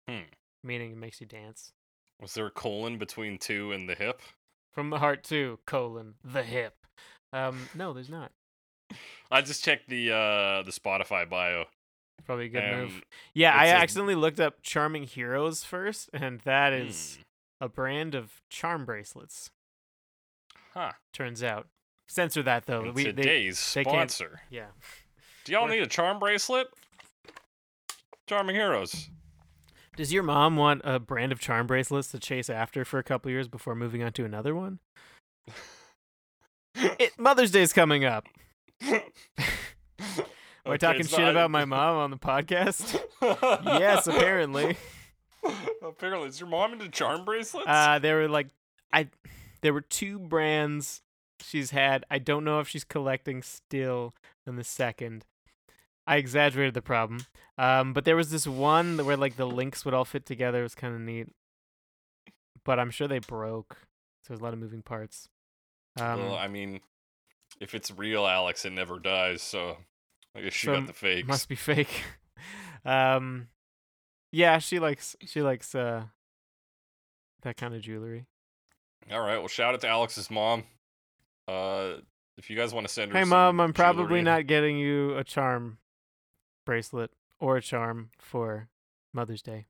Hmm. Meaning it makes you dance. Was there a colon between two and the hip? From the heart to colon the hip. Um no, there's not. <laughs> I just checked the uh the Spotify bio. Probably a good and move. Yeah, I accidentally looked up Charming Heroes first and that is hmm, a brand of charm bracelets. huh. Turns out. Censor that though. And We, they, today's they sponsor. yeah. Do y'all need a charm bracelet? Charming Heroes. Does your mom want a brand of charm bracelets to chase after for a couple years before moving on to another one? <laughs> It, Mother's Day's coming up. <laughs> <laughs> Am I talking shit not- about <laughs> my mom on the podcast? <laughs> yes, apparently. apparently, is your mom into charm bracelets? Uh, there were like, I, there were two brands she's had. I don't know if she's collecting still in the second. I exaggerated the problem. Um, but there was this one where like the links would all fit together. It was kind of neat. But I'm sure they broke. So there's a lot of moving parts. Um, well, I mean, if it's real, Alex, it never dies. So I guess she So got the fakes. must be fake. <laughs> um, yeah, she likes she likes uh that kind of jewelry. All right. Well, shout out to Alex's mom. Uh, if you guys want to send her, Hey, mom, I'm probably jewelry- not getting you a charm bracelet or a charm for Mother's Day.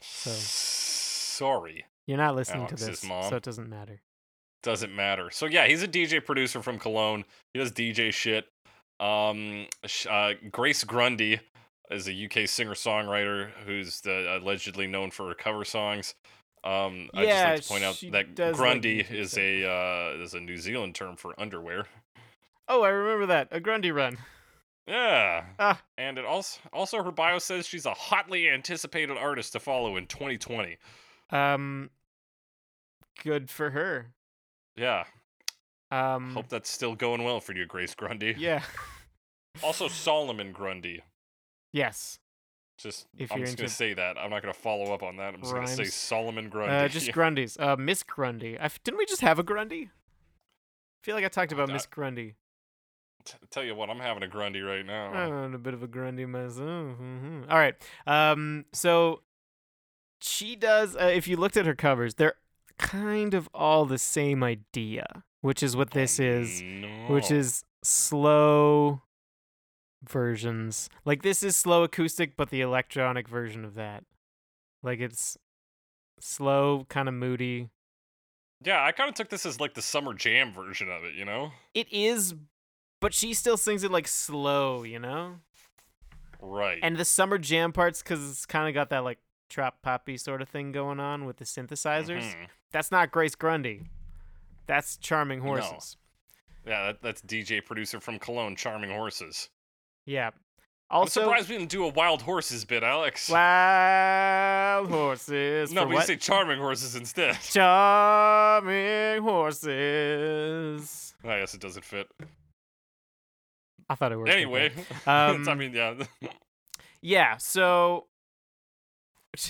So Sorry, you're not listening Alex's to this, mom. so it doesn't matter. doesn't matter. So yeah, he's a DJ producer from Cologne. He does DJ shit. Um, uh, Grace Grundy is a UK singer songwriter who's the, allegedly known for her cover songs. Um, I just Yeah, like to point out that does like Grundy <laughs> is a uh, is a New Zealand term for underwear. Oh, I remember that a Grundy run. Yeah. Ah. And it also also her bio says she's a hotly anticipated artist to follow in 2020. Um, good for her. Yeah. Um, Hope that's still going well for you, Grace Grundy. <laughs> yeah. <laughs> Also Solomon Grundy. Yes. Just If I'm you're just gonna say that. I'm not gonna follow up on that. I'm just gonna say. Solomon Grundy. Uh, just <laughs> Grundy's. Uh, Miss Grundy. I f- didn't we just have a Grundy? I feel like I talked about Uh, Miss Grundy. T- tell you what, I'm having a Grundy right now. I'm a bit of a Grundy myself. mhm. All right. Um. So she does. Uh, if you looked at her covers, they're kind of all the same idea, which is what this is. Which is slow versions. Like this is slow acoustic, but the electronic version of that. Like it's slow, kind of moody. Yeah, I kind of took this as like the summer jam version of it. You know? It is, but she still sings it like slow, you know. Right. And the summer jam parts, because it's kind of got that like trap poppy sort of thing going on with the synthesizers. Mhm. That's not Grace Grundy. That's Charming No. Horses. Yeah, that, that's DJ producer from Cologne, Charming Horses. Yeah. I'm Also, surprised we didn't do a Wild Horses bit, Alex. Wild Horses. no, but you say Charming Horses instead. Charming Horses. I guess it doesn't fit. I thought it worked. Anyway, <laughs> I Um, mean, yeah. Yeah, so <laughs> <laughs>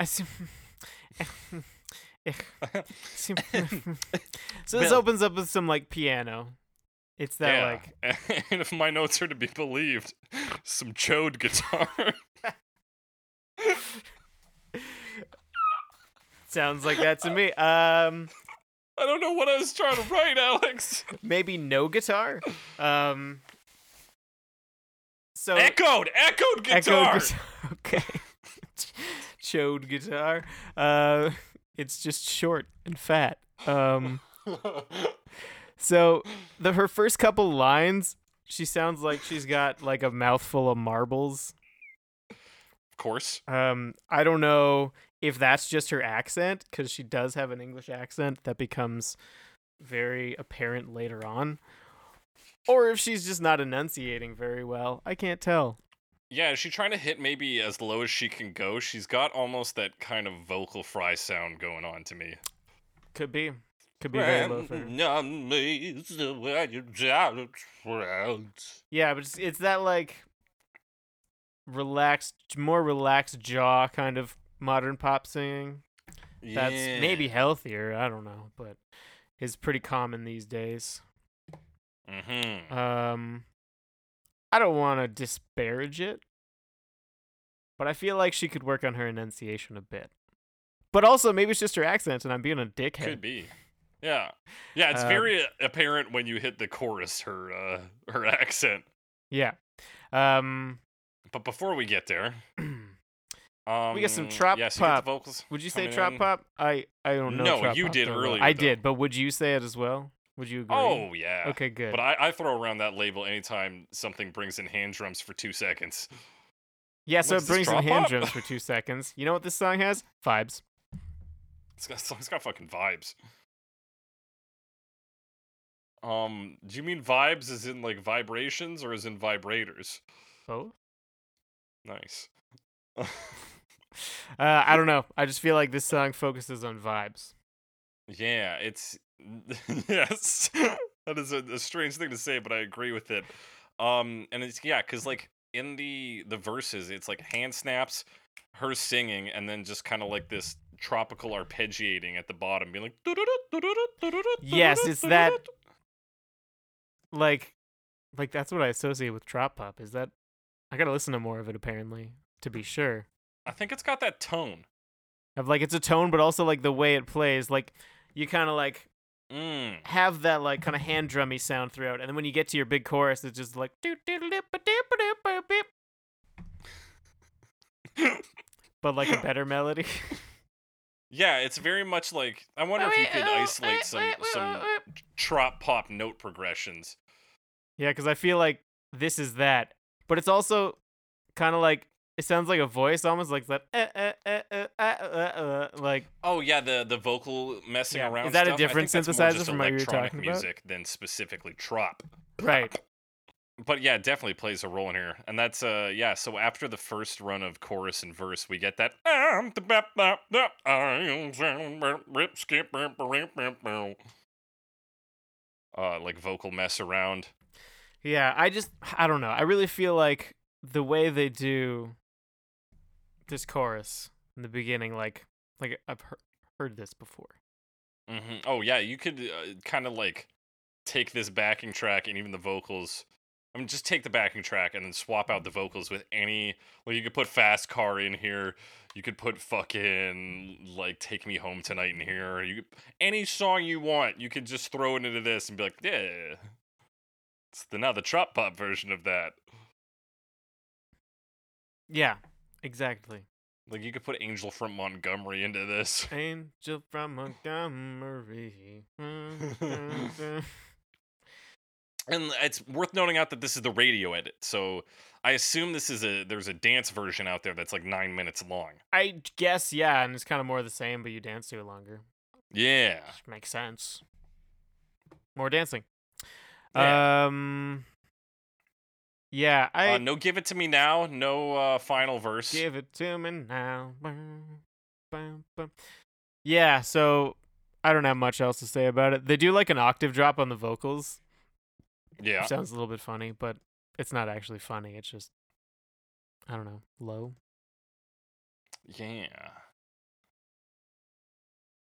I see. <laughs> <laughs> so this Bill. opens up with some like piano. It's that yeah. like <laughs> and if my notes are to be believed, some chode guitar. sounds like that to me. Um I don't know what I was trying to write, Alex. maybe no guitar. Um so echoed, echoed guitar. Echoed guitar. Okay. Chode guitar. Uh it's just short and fat. Um <laughs> So the her first couple lines, she sounds like she's got like a mouthful of marbles. of course. Um, I don't know if that's just her accent because she does have an English accent that becomes very apparent later on, or if she's just not enunciating very well. I can't tell. Yeah, is she trying to hit maybe as low as she can go? She's got almost that kind of vocal fry sound going on to me. Could be, could be very low for her. Yeah, but it's, it's that like relaxed, more relaxed jaw kind of modern pop singing. That's maybe healthier. I don't know, but is pretty common these days. Mm-hmm. Um, I don't want to disparage it, but I feel like she could work on her enunciation a bit. But also, maybe it's just her accent, and I'm being a dickhead. Could be. Yeah. Yeah, it's Um, very apparent when you hit the chorus her uh her <laughs> accent. Yeah. Um, But before we get there, <clears throat> um We get some trap yes, you get pop. the vocals. would you say trap in. pop? I I don't know. No, you did earlier, I though. did, but would you say it as well? Would you agree? Oh yeah. Okay, good. But I, I throw around that label anytime something brings in hand drums for two seconds. yeah, so what's it brings in hand pop? drums for <laughs> two seconds. You know what this song has? Vibes. It's got, it's got fucking vibes. Um, do you mean vibes as in like vibrations or as in vibrators? Both. Nice. <laughs> Uh, I don't know. I just feel like this song focuses on vibes. yeah, it's <laughs> yes. that is a, a strange thing to say, but I agree with it. Um, and it's yeah, cause like in the the verses, it's like hand snaps, her singing, and then just kind of like this tropical arpeggiating at the bottom, being like. Yes, it's that- Like, like that's what I associate with trop pop. Is that I gotta listen to more of it apparently to be sure. I think it's got that tone. Of like it's a tone, but also like the way it plays. Like you kind of like Mm. have that like kind of hand drummy sound throughout, and then when you get to your big chorus, it's just like but like a better melody. <laughs> Yeah, it's very much like I wonder if you could <laughs> isolate some some trop pop note progressions. Yeah, because I feel like this is that, but it's also kind of like it sounds like a voice, almost like that. eh, eh, eh, eh, uh, uh, uh, like Oh yeah, the the vocal messing Yeah, around. is that a stuff, I different synthesizer from what you were electronic talking about? music than specifically trop. right. But yeah, it definitely plays a role in here, and that's uh yeah. So after the first run of chorus and verse, we get that uh like vocal mess around. Yeah, I just I don't know. I really feel like the way they do this chorus in the beginning, like like I've heard, heard this before. hmm Oh yeah, you could uh, kind of like take this backing track and even the vocals. I mean, just take the backing track and then swap out the vocals with any. Like you could put "Fast Car" in here. You could put fucking like "Take Me Home Tonight" in here. You could, any song you want, you could just throw it into this and be like, yeah. It's the now the trap pop version of that. Yeah, exactly. Like you could put "Angel from Montgomery" into this. <laughs> Angel from Montgomery. <laughs> And it's worth noting out that this is the radio edit. So I assume this is a there's a dance version out there that's like nine minutes long. I guess yeah, and it's kind of more the same, but you dance to it longer. Yeah. Which makes sense. More dancing. Yeah. Um. Yeah, I uh, no, give it to me now. No uh, final verse. give it to me now. Yeah, so I don't have much else to say about it. They do like an octave drop on the vocals. yeah. Sounds a little bit funny, but it's not actually funny. It's just I don't know, low. Yeah.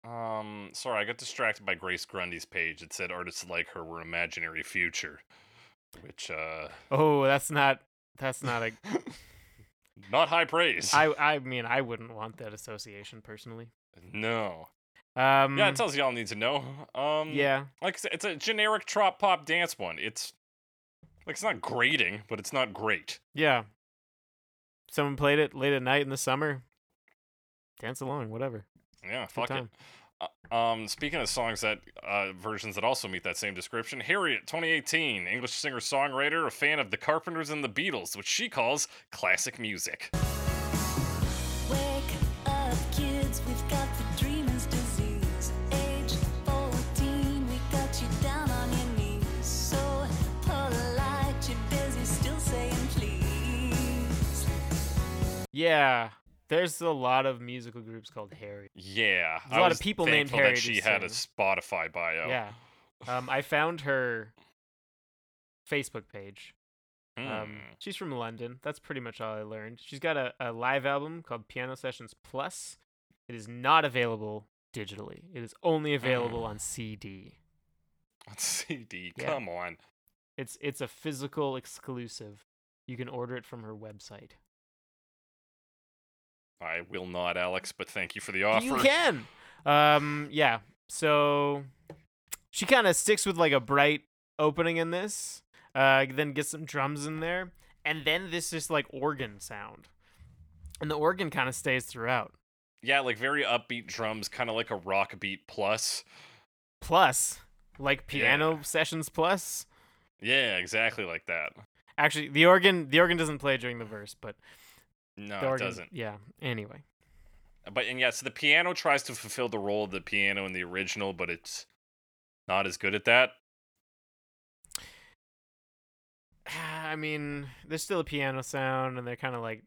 Um, sorry, I got distracted by Grace Grundy's page. It said artists like her were imaginary future, which uh, Oh, that's not that's not a <laughs> not high praise. I I mean, I wouldn't want that association personally. no. Um Yeah, it tells you all need to know. Um, yeah. like said, it's a generic trop pop dance one. It's like it's not grating, but it's not great. Yeah. Someone played it late at night in the summer. Dance along, whatever. Yeah, fuck time. it. Uh, um, speaking of songs that uh, versions that also meet that same description, Harriet, 2018, English singer songwriter, a fan of the Carpenters and the Beatles, which she calls classic music. Wake up, kids, we've got the dreamer's disease. Age 14, we got you down on your knees. So polite, you're busy still saying please. Yeah. There's a lot of musical groups called Harry. Yeah, There's a I lot of people named Harry that she had a. Spotify bio. Yeah. Um, I found her Facebook page. Um, Hmm. she's from London. That's pretty much all I learned. She's got a, a live album called Piano Sessions Plus. It is not available digitally. It is only available Mm. on CD. On CD, <laughs> Yeah. come on. It's it's a physical exclusive. You can order it from her website. I will not, Alex, but thank you for the offer. You can. Um, yeah. So she kind of sticks with like a bright opening in this. Uh, then gets some drums in there, and then this just like organ sound, and the organ kind of stays throughout. Yeah, like very upbeat drums, kind of like a rock beat plus. Plus, like Yeah. piano sessions plus. Yeah, exactly like that. Actually, the organ the organ doesn't play during the verse, but No, the it organ doesn't. Yeah. Anyway. But and yeah, so the piano tries to fulfill the role of the piano in the original, but it's not as good at that. <sighs> I mean, there's still a piano sound, and they're kind of like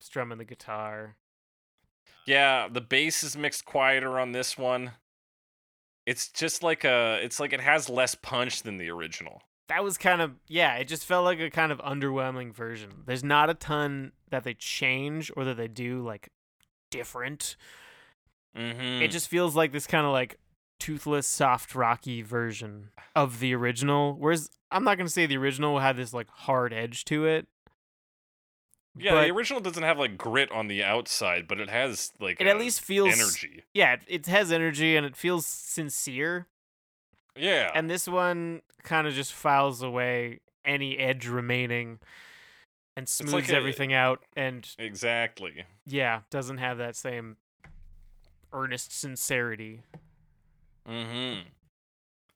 strumming the guitar. Yeah, the bass is mixed quieter on this one. It's just like a it's like it has less punch than the original. That was kind of yeah it just felt like a kind of underwhelming version there's not a ton that they change or that they do like different Mm-hmm. it just feels like this kind of like toothless soft rocky version of the original whereas i'm not going to say the original had this like hard edge to it yeah, but the original doesn't have like grit on the outside, but it has like it at least feels energy. yeah it, it has energy and it feels sincere Yeah, and this one kind of just files away any edge remaining and smooths like a- everything out and exactly. yeah, doesn't have that same earnest sincerity. Mm-hmm.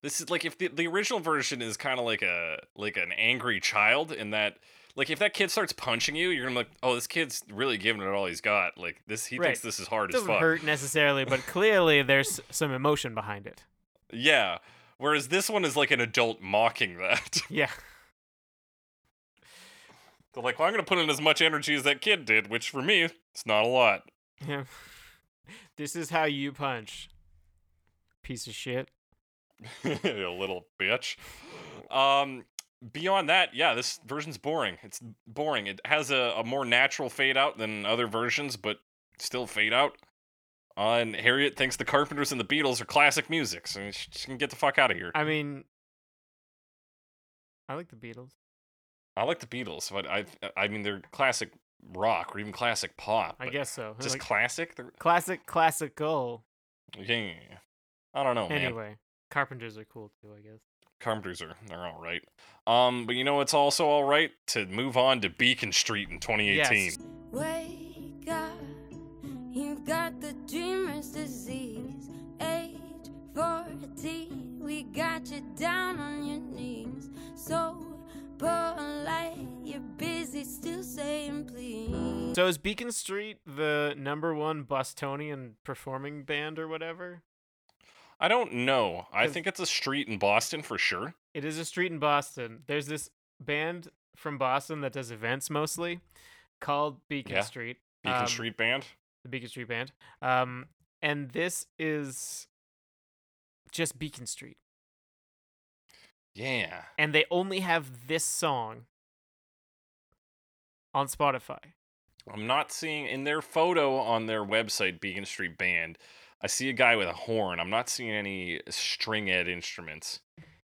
This is like if the, the original version is kind of like a like an angry child in that like if that kid starts punching you, you're gonna be like, oh, this kid's really giving it all he's got. Like this, he Right. thinks this is hard It as doesn't fuck. hurt necessarily, but clearly there's some emotion behind it. Yeah. Whereas this one is like an adult mocking that. <laughs> Yeah. They're like, well, I'm gonna put in as much energy as that kid did, which for me, it's not a lot. Yeah. <laughs> this is how you punch. Piece of shit. <laughs> you little bitch. Um, beyond that, yeah, this version's boring. It's boring. It has a, a more natural fade out than other versions, but still fade out. Uh, and Harriet thinks the Carpenters and the Beatles are classic music, so she she can get the fuck out of here. I mean, I like the Beatles. I like the Beatles, but I I mean they're classic rock or even classic pop. I guess so. just Like, classic. They're, classic, classical. yeah, I don't know, man. Anyway, Carpenters are cool too, I guess. Carpenters are they're all right. Um, but you know it's also all right to move on to Beacon Street in 2018. Yes. Wake up, you've got the dreamer's disease. Age 14, we got you down on your knees. So polite, you're busy still saying please. So is Beacon Street the number one Bostonian performing band or whatever? I don't know. I think it's a street in Boston for sure. It is a street in Boston. There's this band from Boston that does events mostly called Beacon Yeah. Street. Beacon Um, Street Band. the Beacon Street Band. Um, and this is just Beacon Street. Yeah. And they only have this song on Spotify. I'm not seeing in their photo on their website, Beacon Street Band. I see a guy with a horn. I'm not seeing any string ed instruments.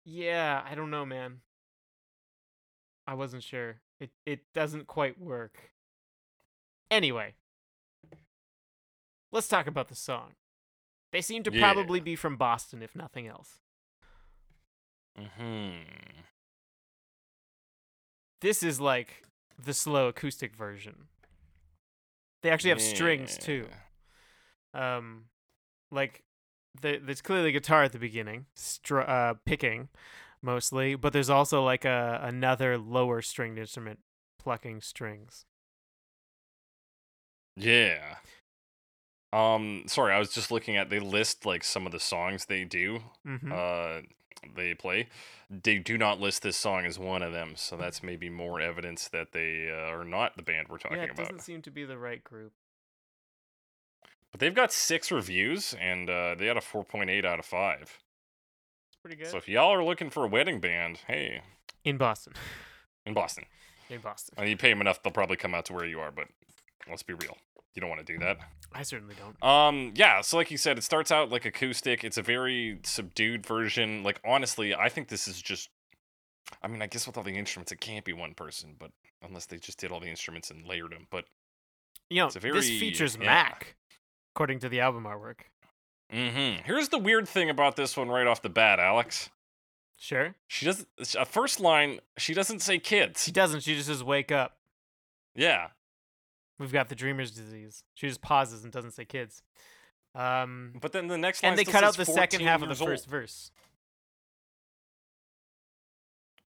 Yeah, I don't know, man. I wasn't sure. It it doesn't quite work. Anyway, let's talk about the song. They seem to Yeah. probably be from Boston, if nothing else. Hmm. This is like the slow acoustic version. They actually have strings too. Um, like the, there's clearly guitar at the beginning, str- uh, picking mostly, but there's also like a another lower stringed instrument plucking strings. Yeah. Um. Sorry, I was just looking at. They list like some of the songs they do. Mm-hmm. Uh, they play. They do not list this song as one of them, so that's maybe more evidence that they uh, are not the band we're talking about. yeah, it about. doesn't seem to be the right group. But they've got six reviews, and uh, they had a 4.8 out of five. It's pretty good. So if y'all are looking for a wedding band, hey, in Boston. in Boston, in Boston. and you pay them enough, they'll probably come out to where you are. But let's be real, you don't want to do that. I certainly don't. Um, yeah. So like you said, it starts out like acoustic. It's a very subdued version. Like honestly, I think this is just. I mean, I guess with all the instruments, it can't be one person, but unless they just did all the instruments and layered them. But You know, a this features yeah. Mac, according to the album artwork. Mm-hmm. here's the weird thing about this one right off the bat, Alex. Sure. She doesn't. A first line, she doesn't say kids. She doesn't. She just says, "Wake up." Yeah. We've got the dreamer's disease. She just pauses and doesn't say kids. Um, But then the next and they cut out the second half of the old. first verse.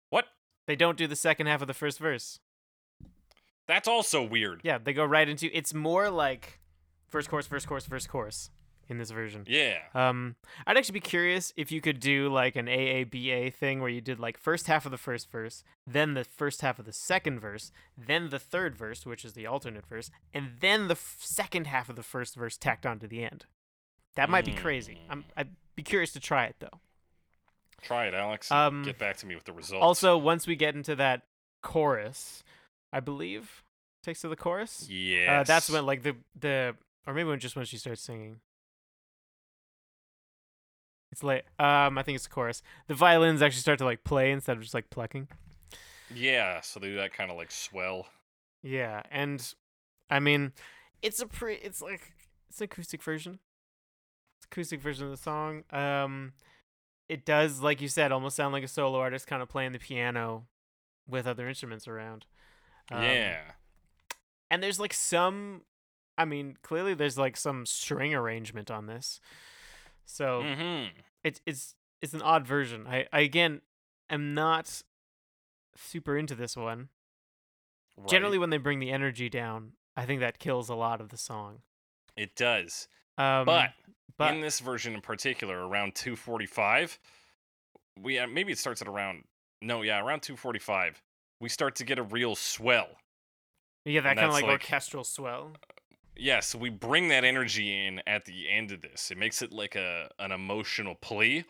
What? They don't do the second half of the first verse. That's also weird. Yeah, they go right into. It's more like first chorus, first course, first chorus in this version. Yeah. Um, I'd actually be curious if you could do like an AABA thing where you did like first half of the first verse, then the first half of the second verse, then the third verse, which is the alternate verse, and then the f- second half of the first verse tacked on to the end. That might be crazy. I'm, I'd be curious to try it though. Try it, Alex. Um, Get back to me with the results. Also, once we get into that chorus, I believe takes to the chorus. yeah. Uh, that's when like the the or maybe when just when she starts singing. It's late. Um, I think it's the chorus. The violins actually start to like play instead of just like plucking. Yeah. So they do that kind of like swell. Yeah, and I mean, it's a pre. It's like it's an acoustic version. It's acoustic version of the song. Um, it does, like you said, almost sound like a solo artist kind of playing the piano with other instruments around. Um, yeah. and there's like some i mean clearly there's like some string arrangement on this so Mm-hmm. it's it's it's an odd version I, I again am not super into this one generally when they bring the energy down i think that kills a lot of the song it does. um but, but in this version in particular, around 245, we uh, maybe it starts at around no, yeah, around 245, we start to get a real swell. yeah that kind of like, like- orchestral swell Yeah, so we bring that energy in at the end of this. It makes it like a an emotional plea.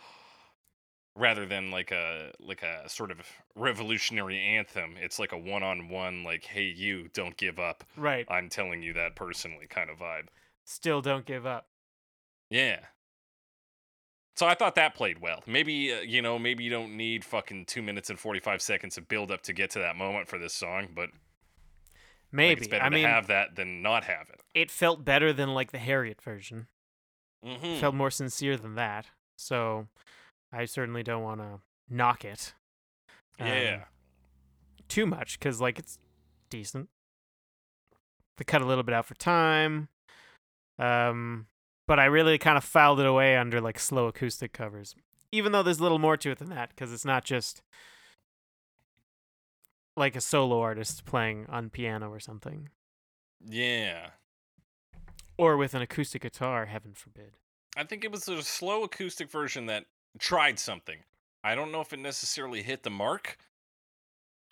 rather than like a like a sort of revolutionary anthem. It's like a one-on-one like hey you don't give up. Right. I'm telling you that personally kind of vibe. Still don't give up. Yeah. So I thought that played well. Maybe uh, you know, maybe you don't need fucking 2 minutes and 45 seconds of build up to get to that moment for this song, but like, Maybe. it's better I to mean, have that than not have it. it felt better than like the Harriet version. Mhm. Felt more sincere than that. So I certainly don't want to knock it. um, Yeah. too much because like it's decent. They cut a little bit out for time. Um, but I really kind of filed it away under like slow acoustic covers. Even though there's a little more to it than that, because it's not just like a solo artist playing on piano or something, Yeah. or with an acoustic guitar. Heaven forbid. I think it was a slow acoustic version that tried something. I don't know if it necessarily hit the mark,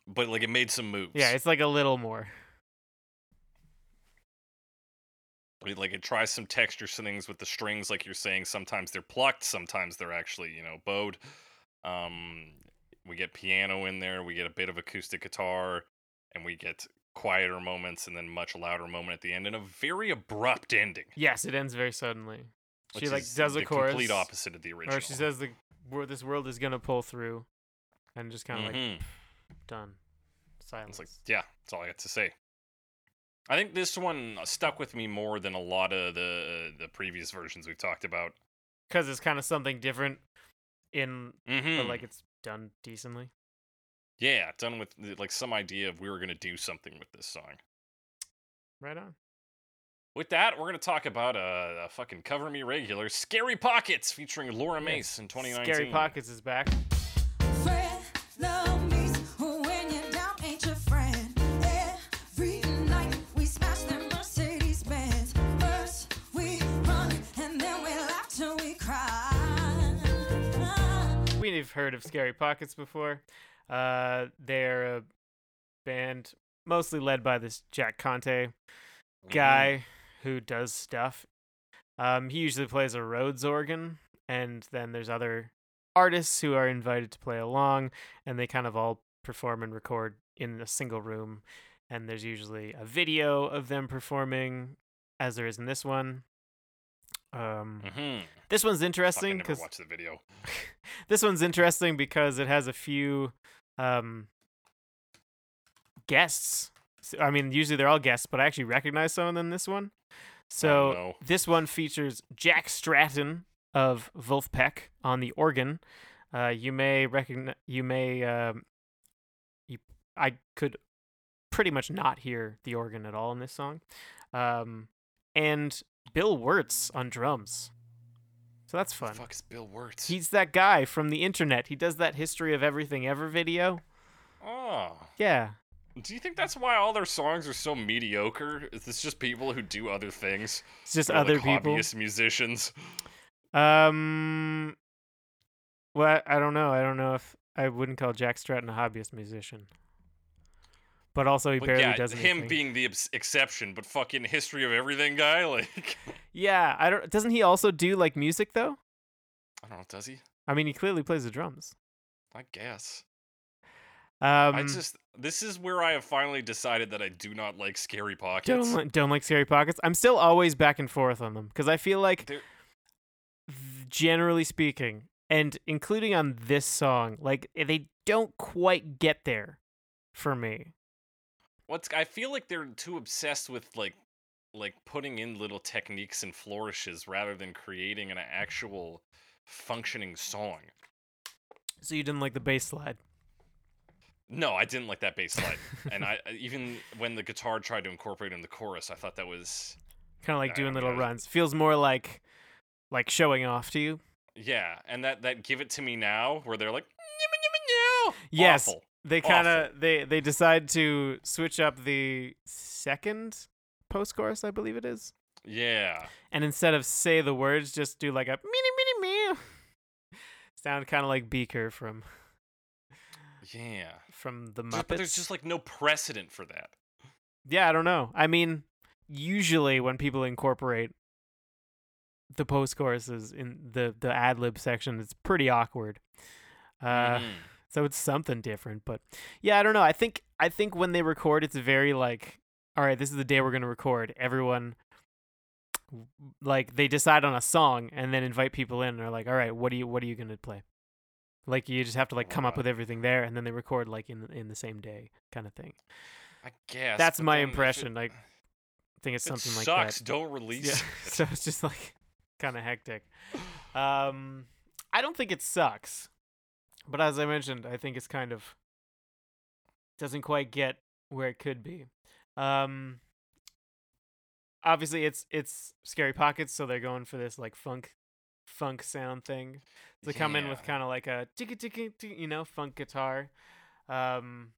but like it made some moves. Yeah, it's like a little more. Like it tries some texture things with the strings, like you're saying. Sometimes they're plucked, sometimes they're actually you know bowed. Um, we get piano in there, we get a bit of acoustic guitar, and we get quieter moments and then much louder moment at the end, and a very abrupt ending. Yes, it ends very suddenly. which She like does a the chorus, complete opposite of the original. or she says the this world is gonna pull through, and just kind of like Mhm. done. Silence. It's like, yeah, that's all I got to say. I think this one stuck with me more than a lot of the the previous versions we've talked about. because it's kind of something different in Mm-hmm. but like it's done decently yeah, done with like some idea of we were gonna do something with this song. right on With that, we're gonna talk about a, a fucking cover me regular, "Scary Pockets" featuring Laura Yeah. Mace in 2019. scary pockets is back Friend, love we've heard of scary pockets before uh they're a band mostly led by this jack conte Mhm. guy who does stuff um he usually plays a rhodes organ and then there's other artists who are invited to play along and they kind of all perform and record in a single room and there's usually a video of them performing as there is in this one um Mhm. this one's interesting because watched the video. <laughs> this one's interesting because it has a few um guests. I mean usually they're all guests but i actually recognize some of them in this one. So this one features jack stratton of Vulfpeck on the organ. Uh you may recognize you may um you i could pretty much not hear the organ at all in this song. Um and bill wurtz on drums so that's fun the fuck is Bill Wurtz? He's that guy from the internet. He does that history of everything ever video. oh. Yeah. Do you think that's why all their songs are so mediocre? Is this just people who do other things? It's just They're, other like, people. hobbyist musicians. Um Well, I don't know. I don't know if I wouldn't call Jack Stratton a hobbyist musician. But also he barely yeah, does anything. him being the exception, but fucking history of everything guy, <laughs> like Yeah, I don't doesn't he also do like music though? I don't know, does he? I mean, he clearly plays the drums. I guess. Um I just this is where I have finally decided that I do not like scary pockets. don't li- don't like scary pockets. I'm still always back and forth on them because I feel like, They're- generally speaking, and including on this song, like they don't quite get there for me. What's I feel like they're too obsessed with like like putting in little techniques and flourishes rather than creating an actual functioning song. So you didn't like the bass slide. No, I didn't like that bass <laughs> slide. and I even when the guitar tried to incorporate in the chorus, I thought that was Kind of like doing little was- runs. Feels more like like showing off to you. yeah, and that that give it to me now where they're like. Yes. Awful. They kind of they they decide to switch up the second post chorus, I believe it is. Yeah. And instead of say the words, just do like a mini mini me. Sound kind of like Beaker from Yeah. from the Muppets. But there's just like no precedent for that. yeah, I don't know. I mean, usually when people incorporate the post choruses in the the ad lib section, it's pretty awkward. Uh, Mhm. So it's something different. But yeah, I don't know. I think I think when they record, it's very like, all right, this is the day we're gonna record. Everyone, like, they decide on a song and then invite people in. and are like, all right, what are you what are you gonna play? Like you just have to like come up with everything there, and then they record like in in the same day, kind of thing. I guess That's my then if it- impression. Like, I think it's it something like sucks. that. Don't release. Yeah. <laughs> so it's just like kind of hectic. Um, I don't think it sucks, but as I mentioned, I think it's kind of doesn't quite get where it could be. Um, obviously it's it's scary pockets, so they're going for this like funk funk sound thing. They come in with kind of like a ticka ticka ticka, you know, funk guitar. Um,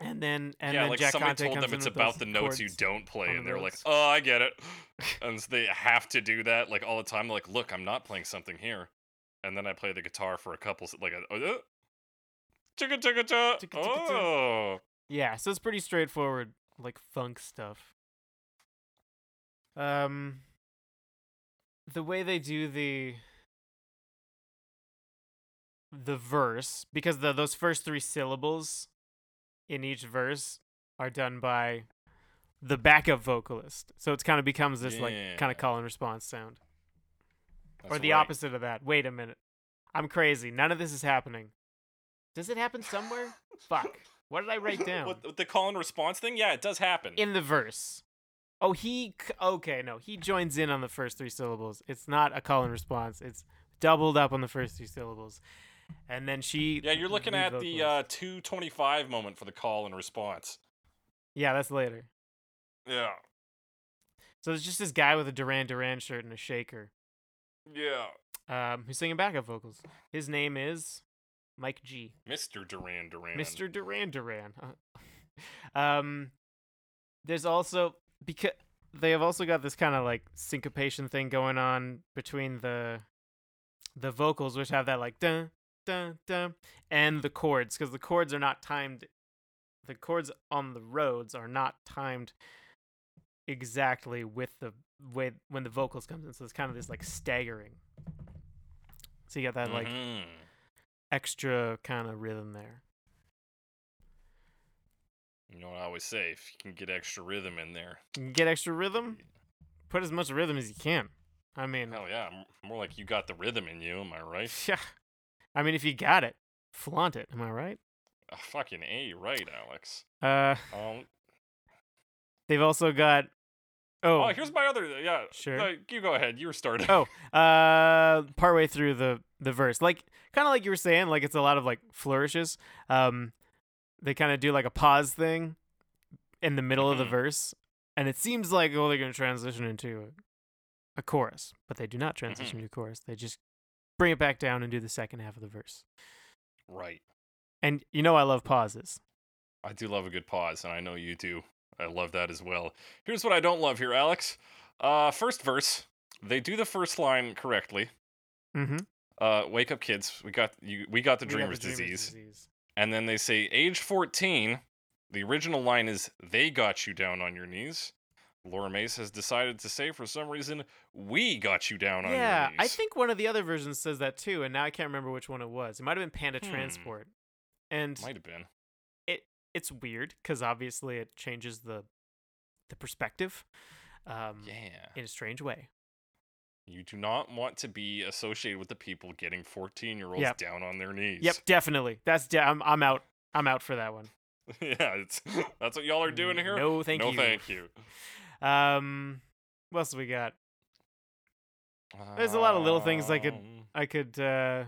and then and yeah, then like Jack somebody Conte told them it's about the notes you don't play, and the they're like, "Oh, I get it," <laughs> and so they have to do that like all the time. They're like, "Look, I'm not playing something here," and then I play the guitar for a couple, like a, uh, chicka chicka cha. Chicka chicka. Oh, Yeah, so it's pretty straightforward, like funk stuff. Um, the way they do the the verse, because the those first three syllables in each verse are done by the backup vocalist, so it's kind of becomes this like kind of call and response sound, or the right. opposite of that. Wait a minute, I'm crazy. None of this is happening. Does it happen somewhere? Fuck. What did I write <laughs> down? With, with the call and response thing, yeah, it does happen. in the verse. Oh, he c- okay, no, he joins in on the first three syllables. It's not a call and response. It's doubled up on the first three syllables, and then she. yeah, you're looking at the uh, 225 moment for the call and response. Yeah, that's later. Yeah, So there's just this guy with a Duran Duran shirt and a shaker, yeah. um, who's singing backup vocals. His name is Mike G. Mr. Duran Duran. Mr. Duran Duran. <laughs> um, there's also because they have also got this kind of like syncopation thing going on between the the vocals, which have that like dun dun dun, and the chords, because the chords are not timed. The chords on the Rhodes are not timed exactly with the way when the vocals comes in. So it's kind of this like staggering. So you got that like Mhm. extra kind of rhythm there. You know what I always say? If you can get extra rhythm in there, You can get extra rhythm. Put as much rhythm as you can. I mean, hell yeah, more like you got the rhythm in you. Am I right? <laughs> yeah. I mean, if you got it, flaunt it. Am I right? Uh, fucking a, right, Alex. Uh, Um, they've also got. Oh, oh, here's my other. Yeah, Sure. no, you go ahead. You were starting. Oh, <laughs> uh, partway through the the verse, like kind of like you were saying, like it's a lot of like flourishes. Um, they kind of do like a pause thing in the middle of the Mhm. verse, and it seems like oh they're gonna transition into a, a chorus, but they do not transition to a chorus. They just bring it back down and do the second half of the verse. right. And you know I love pauses. I do love a good pause, and I know you do. I love that as well. Here's what I don't love here, Alex. Uh, first verse. They do the first line correctly. Mm-hmm. Uh, wake up, kids. We got you. We got the dreamer's, disease. And then they say age 14. The original line is they got you down on your knees. Laura Mace has decided to say for some reason we got you down on Yeah, your knees. Yeah, I think one of the other versions says that too, and now I can't remember which one it was. It might have been Panda Hmm. Transport, and might have been. It's weird because obviously it changes the the perspective, um, Yeah. in a strange way. You do not want to be associated with the people getting 14 year olds Yep. down on their knees. Yep, definitely. That's de- I'm I'm out. I'm out for that one. <laughs> yeah, it's <laughs> that's what y'all are doing here. No, thank no, you. thank you. <laughs> Um, what else we got? There's a lot of little things I could- Um, I could uh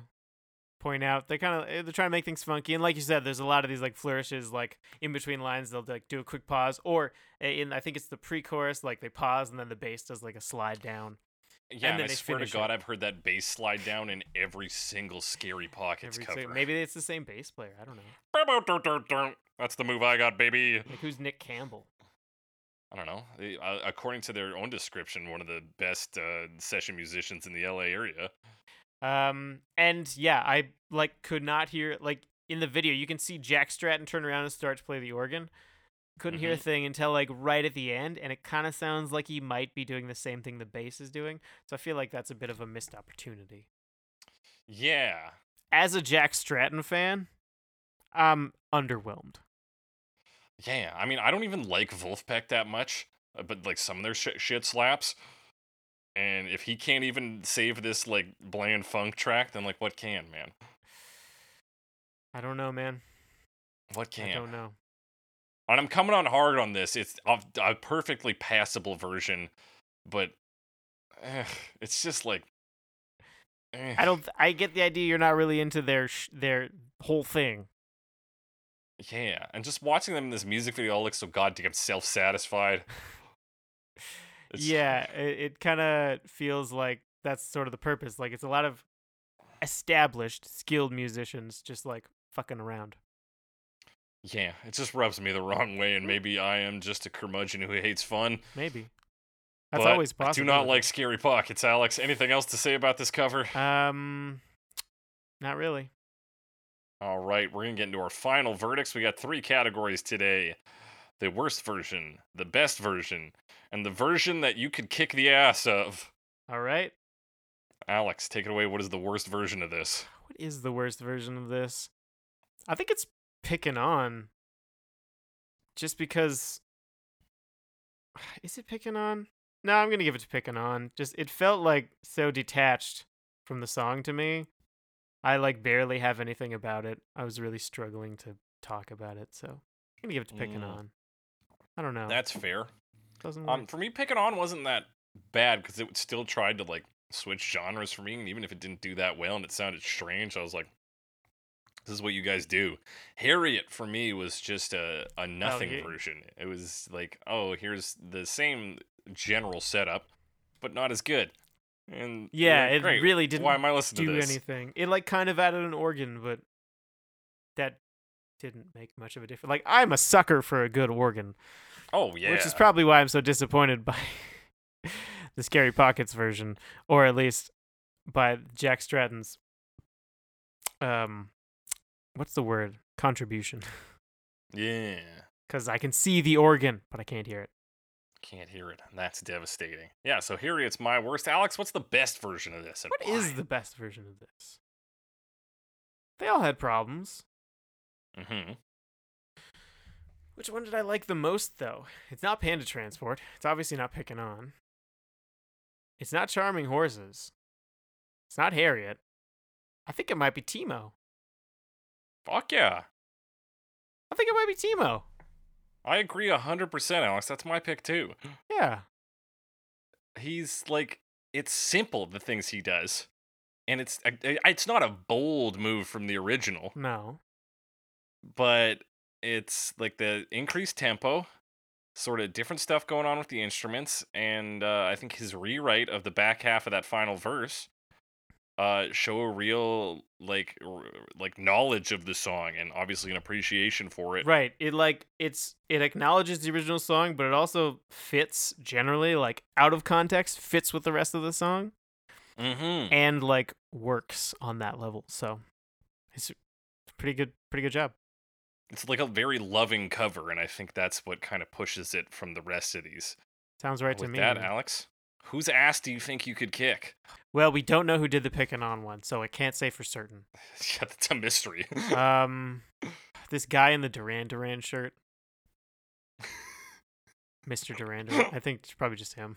point out. They kind of they're trying to make things funky, and like you said, there's a lot of these like flourishes, like in between lines. They'll like do a quick pause, or in I think it's the pre-chorus, like they pause and then the bass does like a slide down. Yeah, and, then I swear to God, it. I've heard that bass slide down in every single Scary Pockets Every cover. maybe it's the same bass player. I don't know. That's the move I got, baby. Like who's Nick Campbell? I don't know. They- uh, according to their own description, one of the best uh, session musicians in the LA area. Um, and yeah, I like could not hear like in the video. You can see Jack Stratton turn around and start to play the organ. Couldn't hear a Mhm. thing until like right at the end, and it kind of sounds like he might be doing the same thing the bass is doing. So I feel like that's a bit of a missed opportunity. Yeah. as a Jack Stratton fan, I'm underwhelmed. Yeah, I mean, I don't even like Vulfpeck that much, uh, but like some of their sh- shit slaps. And if he can't even save this like bland funk track, then like what can, man? I don't know, man. What can? I don't know. And I'm coming on hard on this. It's a, a perfectly passable version, but eh, it's just like. eh. I don't. I get the idea. You're not really into their sh- their whole thing. Yeah, and just watching them in this music video all look so goddamn self-satisfied. <laughs> It's- <laughs> Yeah, it, it kind of feels like that's sort of the purpose. Like it's a lot of established, skilled musicians just like fucking around. Yeah, it just rubs me the wrong way, and maybe I am just a curmudgeon who hates fun. Maybe. That's but always I possible. do not like scary pockets, Alex. Anything else to say about this cover? Um, not really. All right, we're gonna get into our final verdicts. We got three categories today: the worst version, the best version, and the version that you could kick the ass of. All right. Alex, take it away. What is the worst version of this? What is the worst version of this? I think it's picking on. Just because. <sighs> Is it picking on? No, I'm gonna give it to picking on. Just it felt like so detached from the song to me. I like barely have anything about it. I was really struggling to talk about it, so I'm gonna give it to picking Mm. on. I don't know. That's fair. doesn't Um, for me, picking on wasn't that bad because it still tried to like switch genres for me, and even if it didn't do that well and it sounded strange, I was like, "This is what you guys do." Harriet for me was just a a nothing yeah. version. It was like, "Oh, here's the same general setup, but not as good." And Yeah, like, it "Great, really didn't Why am I listening do to this? anything. It like kind of added an organ, but that didn't make much of a difference. Like I'm a sucker for a good organ, Oh yeah, which is probably why I'm so disappointed by <laughs> the Scary Pockets version, or at least by Jack Stratton's um, what's the word? Contribution. <laughs> yeah. Because I can see the organ, but I can't hear it. Can't hear it. That's devastating. Yeah, so here it's my worst. Alex, what's the best version of this? And What is why? the best version of this? They all had problems. Mm Mhm. Which one did I like the most, though? It's not Panda Transport. It's obviously not picking on. It's not Charming Horses. It's not Harriet. I think it might be Timo. Fuck yeah. I think it might be Timo. I agree 100%, Alex. That's my pick too. Yeah. He's like it's simple the things he does. And it's I- it's not a bold move from the original, No. but it's like the increased tempo, sort of different stuff going on with the instruments, and uh, I think his rewrite of the back half of that final verse uh show a real like r- like knowledge of the song and obviously an appreciation for it. Right. It like it's it acknowledges the original song, but it also fits generally like out of context, fits with the rest of the song, Mhm. and like works on that level. So it's pretty good. Pretty good job. It's like a very loving cover, and I think that's what kind of pushes it from the rest of these. Sounds right to me. that, Alex, whose ass do you think you could kick? Well, we don't know who did the picking on one, so I can't say for certain. <laughs> yeah, that's a mystery. Um, <laughs> this guy in the Duran Duran shirt, Mr. Duran Duran. I think it's probably just him.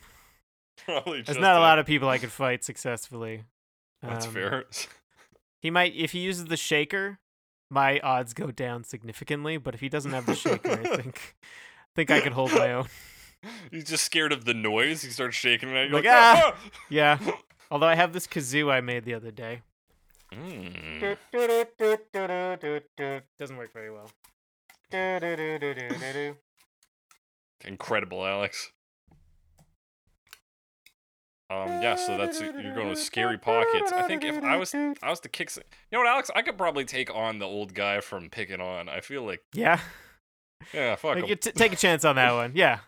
Probably There's just not a lot of people I could fight successfully. That's Um, fair. He might if he uses the shaker, my odds go down significantly. But if he doesn't have the shaker, I <laughs> think I think I could hold my own. He's just scared of the noise. He starts shaking it. You're Like, like, "Ah!" "Ah!" <laughs> Yeah. Although I have this kazoo I made the other day. Mm. Doesn't work very well. Incredible, Alex. Um, yeah, so that's you're going with scary pockets. I think if I was I was to kick, you know what, Alex, I could probably take on the old guy from Picking On. I feel like, Yeah. <laughs> yeah, fuck Like, him. t- take a chance on that one. <laughs> Yeah.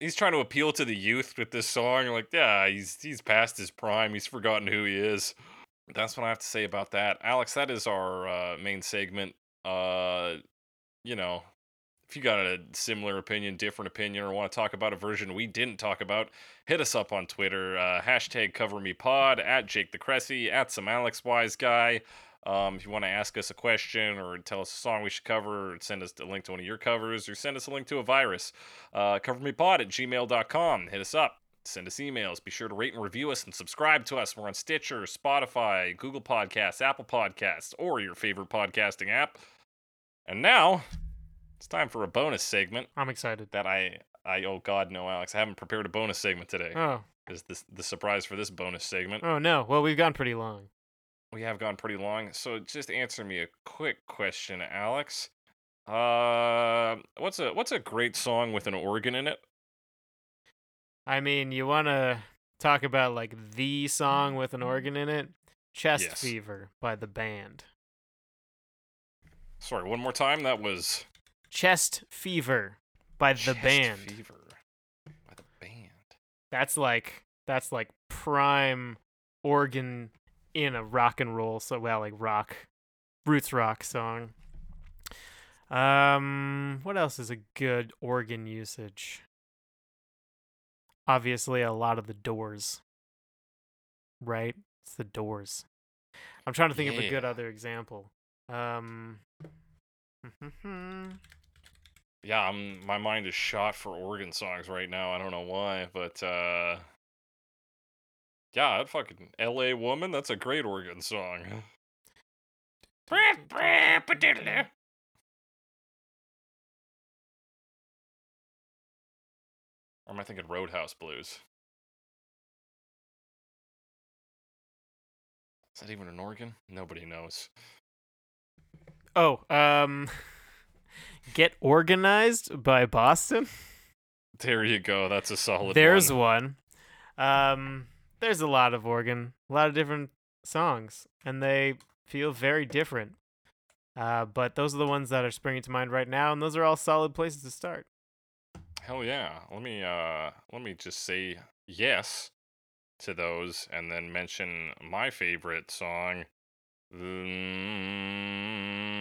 He's trying to appeal to the youth with this song. Like, yeah, he's he's past his prime. He's forgotten who he is. That's what I have to say about that, Alex. That is our uh, main segment. Uh, you know, if you got a similar opinion, different opinion, or want to talk about a version we didn't talk about, hit us up on Twitter. Uh, hashtag cover me pod at Jake the Cressy at some Alex Wise guy. Um, if you want to ask us a question or tell us a song we should cover, or send us a link to one of your covers, or send us a link to a virus, uh, covermepod at gmail.com. Hit us up. Send us emails. Be sure to rate and review us and subscribe to us. We're on Stitcher, Spotify, Google Podcasts, Apple Podcasts, or your favorite podcasting app. And now it's time for a bonus segment I'm excited. that I I oh god no Alex I haven't prepared a bonus segment today. Oh, Is this the surprise for this bonus segment? oh no. Well, we've gone pretty long. We have gone pretty long, so just answer me a quick question, Alex. Uh, what's a what's a great song with an organ in it? I mean, you want to talk about like the song with an organ in it? Chest Yes. Fever by the band. Sorry, one more time. That was Chest Fever by the Chest band. Fever by the band. That's like that's like prime organ in a rock and roll so well like rock roots rock song. Um what else is a good organ usage? Obviously a lot of the doors. Right? It's the doors. I'm trying to think of a good other example. Um <laughs> Yeah, I'm, my mind is shot for organ songs right now. I don't know why, but uh yeah, that fucking L.A. Woman. That's a great organ song. Or am I thinking Roadhouse Blues? Is that even an organ? Nobody knows. Oh, um <laughs> Get Organized by Boston. There you go. That's a solid There's one. one. Um, there's a lot of organ, a lot of different songs, and they feel very different. Uh, but those are the ones that are springing to mind right now, and those are all solid places to start. Hell yeah. Let me uh let me just say yes to those and then mention my favorite song. Mm,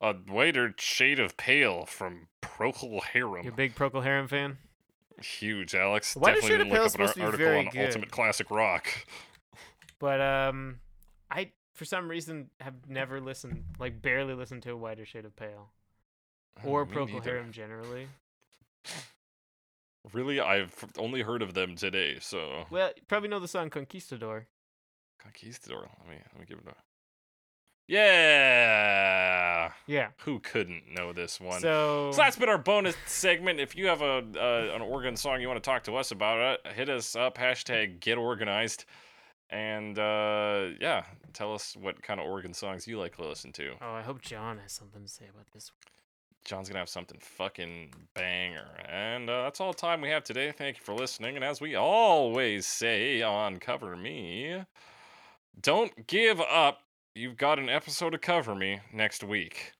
A whiter shade of pale from Procol Harum. You a big Procol Harum fan? Huge, Alex. Whiter Definitely Shade didn't look Pale up an ar- supposed to be article on good. Ultimate Classic Rock. But um, I for some reason have never listened, like barely listened to a Whiter Shade of Pale or Oh, Procol. Harum generally. Really, I've only heard of them today, so Well, you probably know the song Conquistador. Conquistador. Let me let me give it a. Yeah. Yeah. Who couldn't know this one? So, So that's been our bonus segment. If you have a uh, an organ song you want to talk to us about, it, hit us up hashtag Get Organized, and uh, yeah, tell us what kind of organ songs you like to listen to. oh, I hope John has something to say about this. One. John's gonna have something fucking banger, and uh, that's all the time we have today. Thank you for listening, and as we always say on Cover Me, don't give up. You've got an episode of Cover Me next week.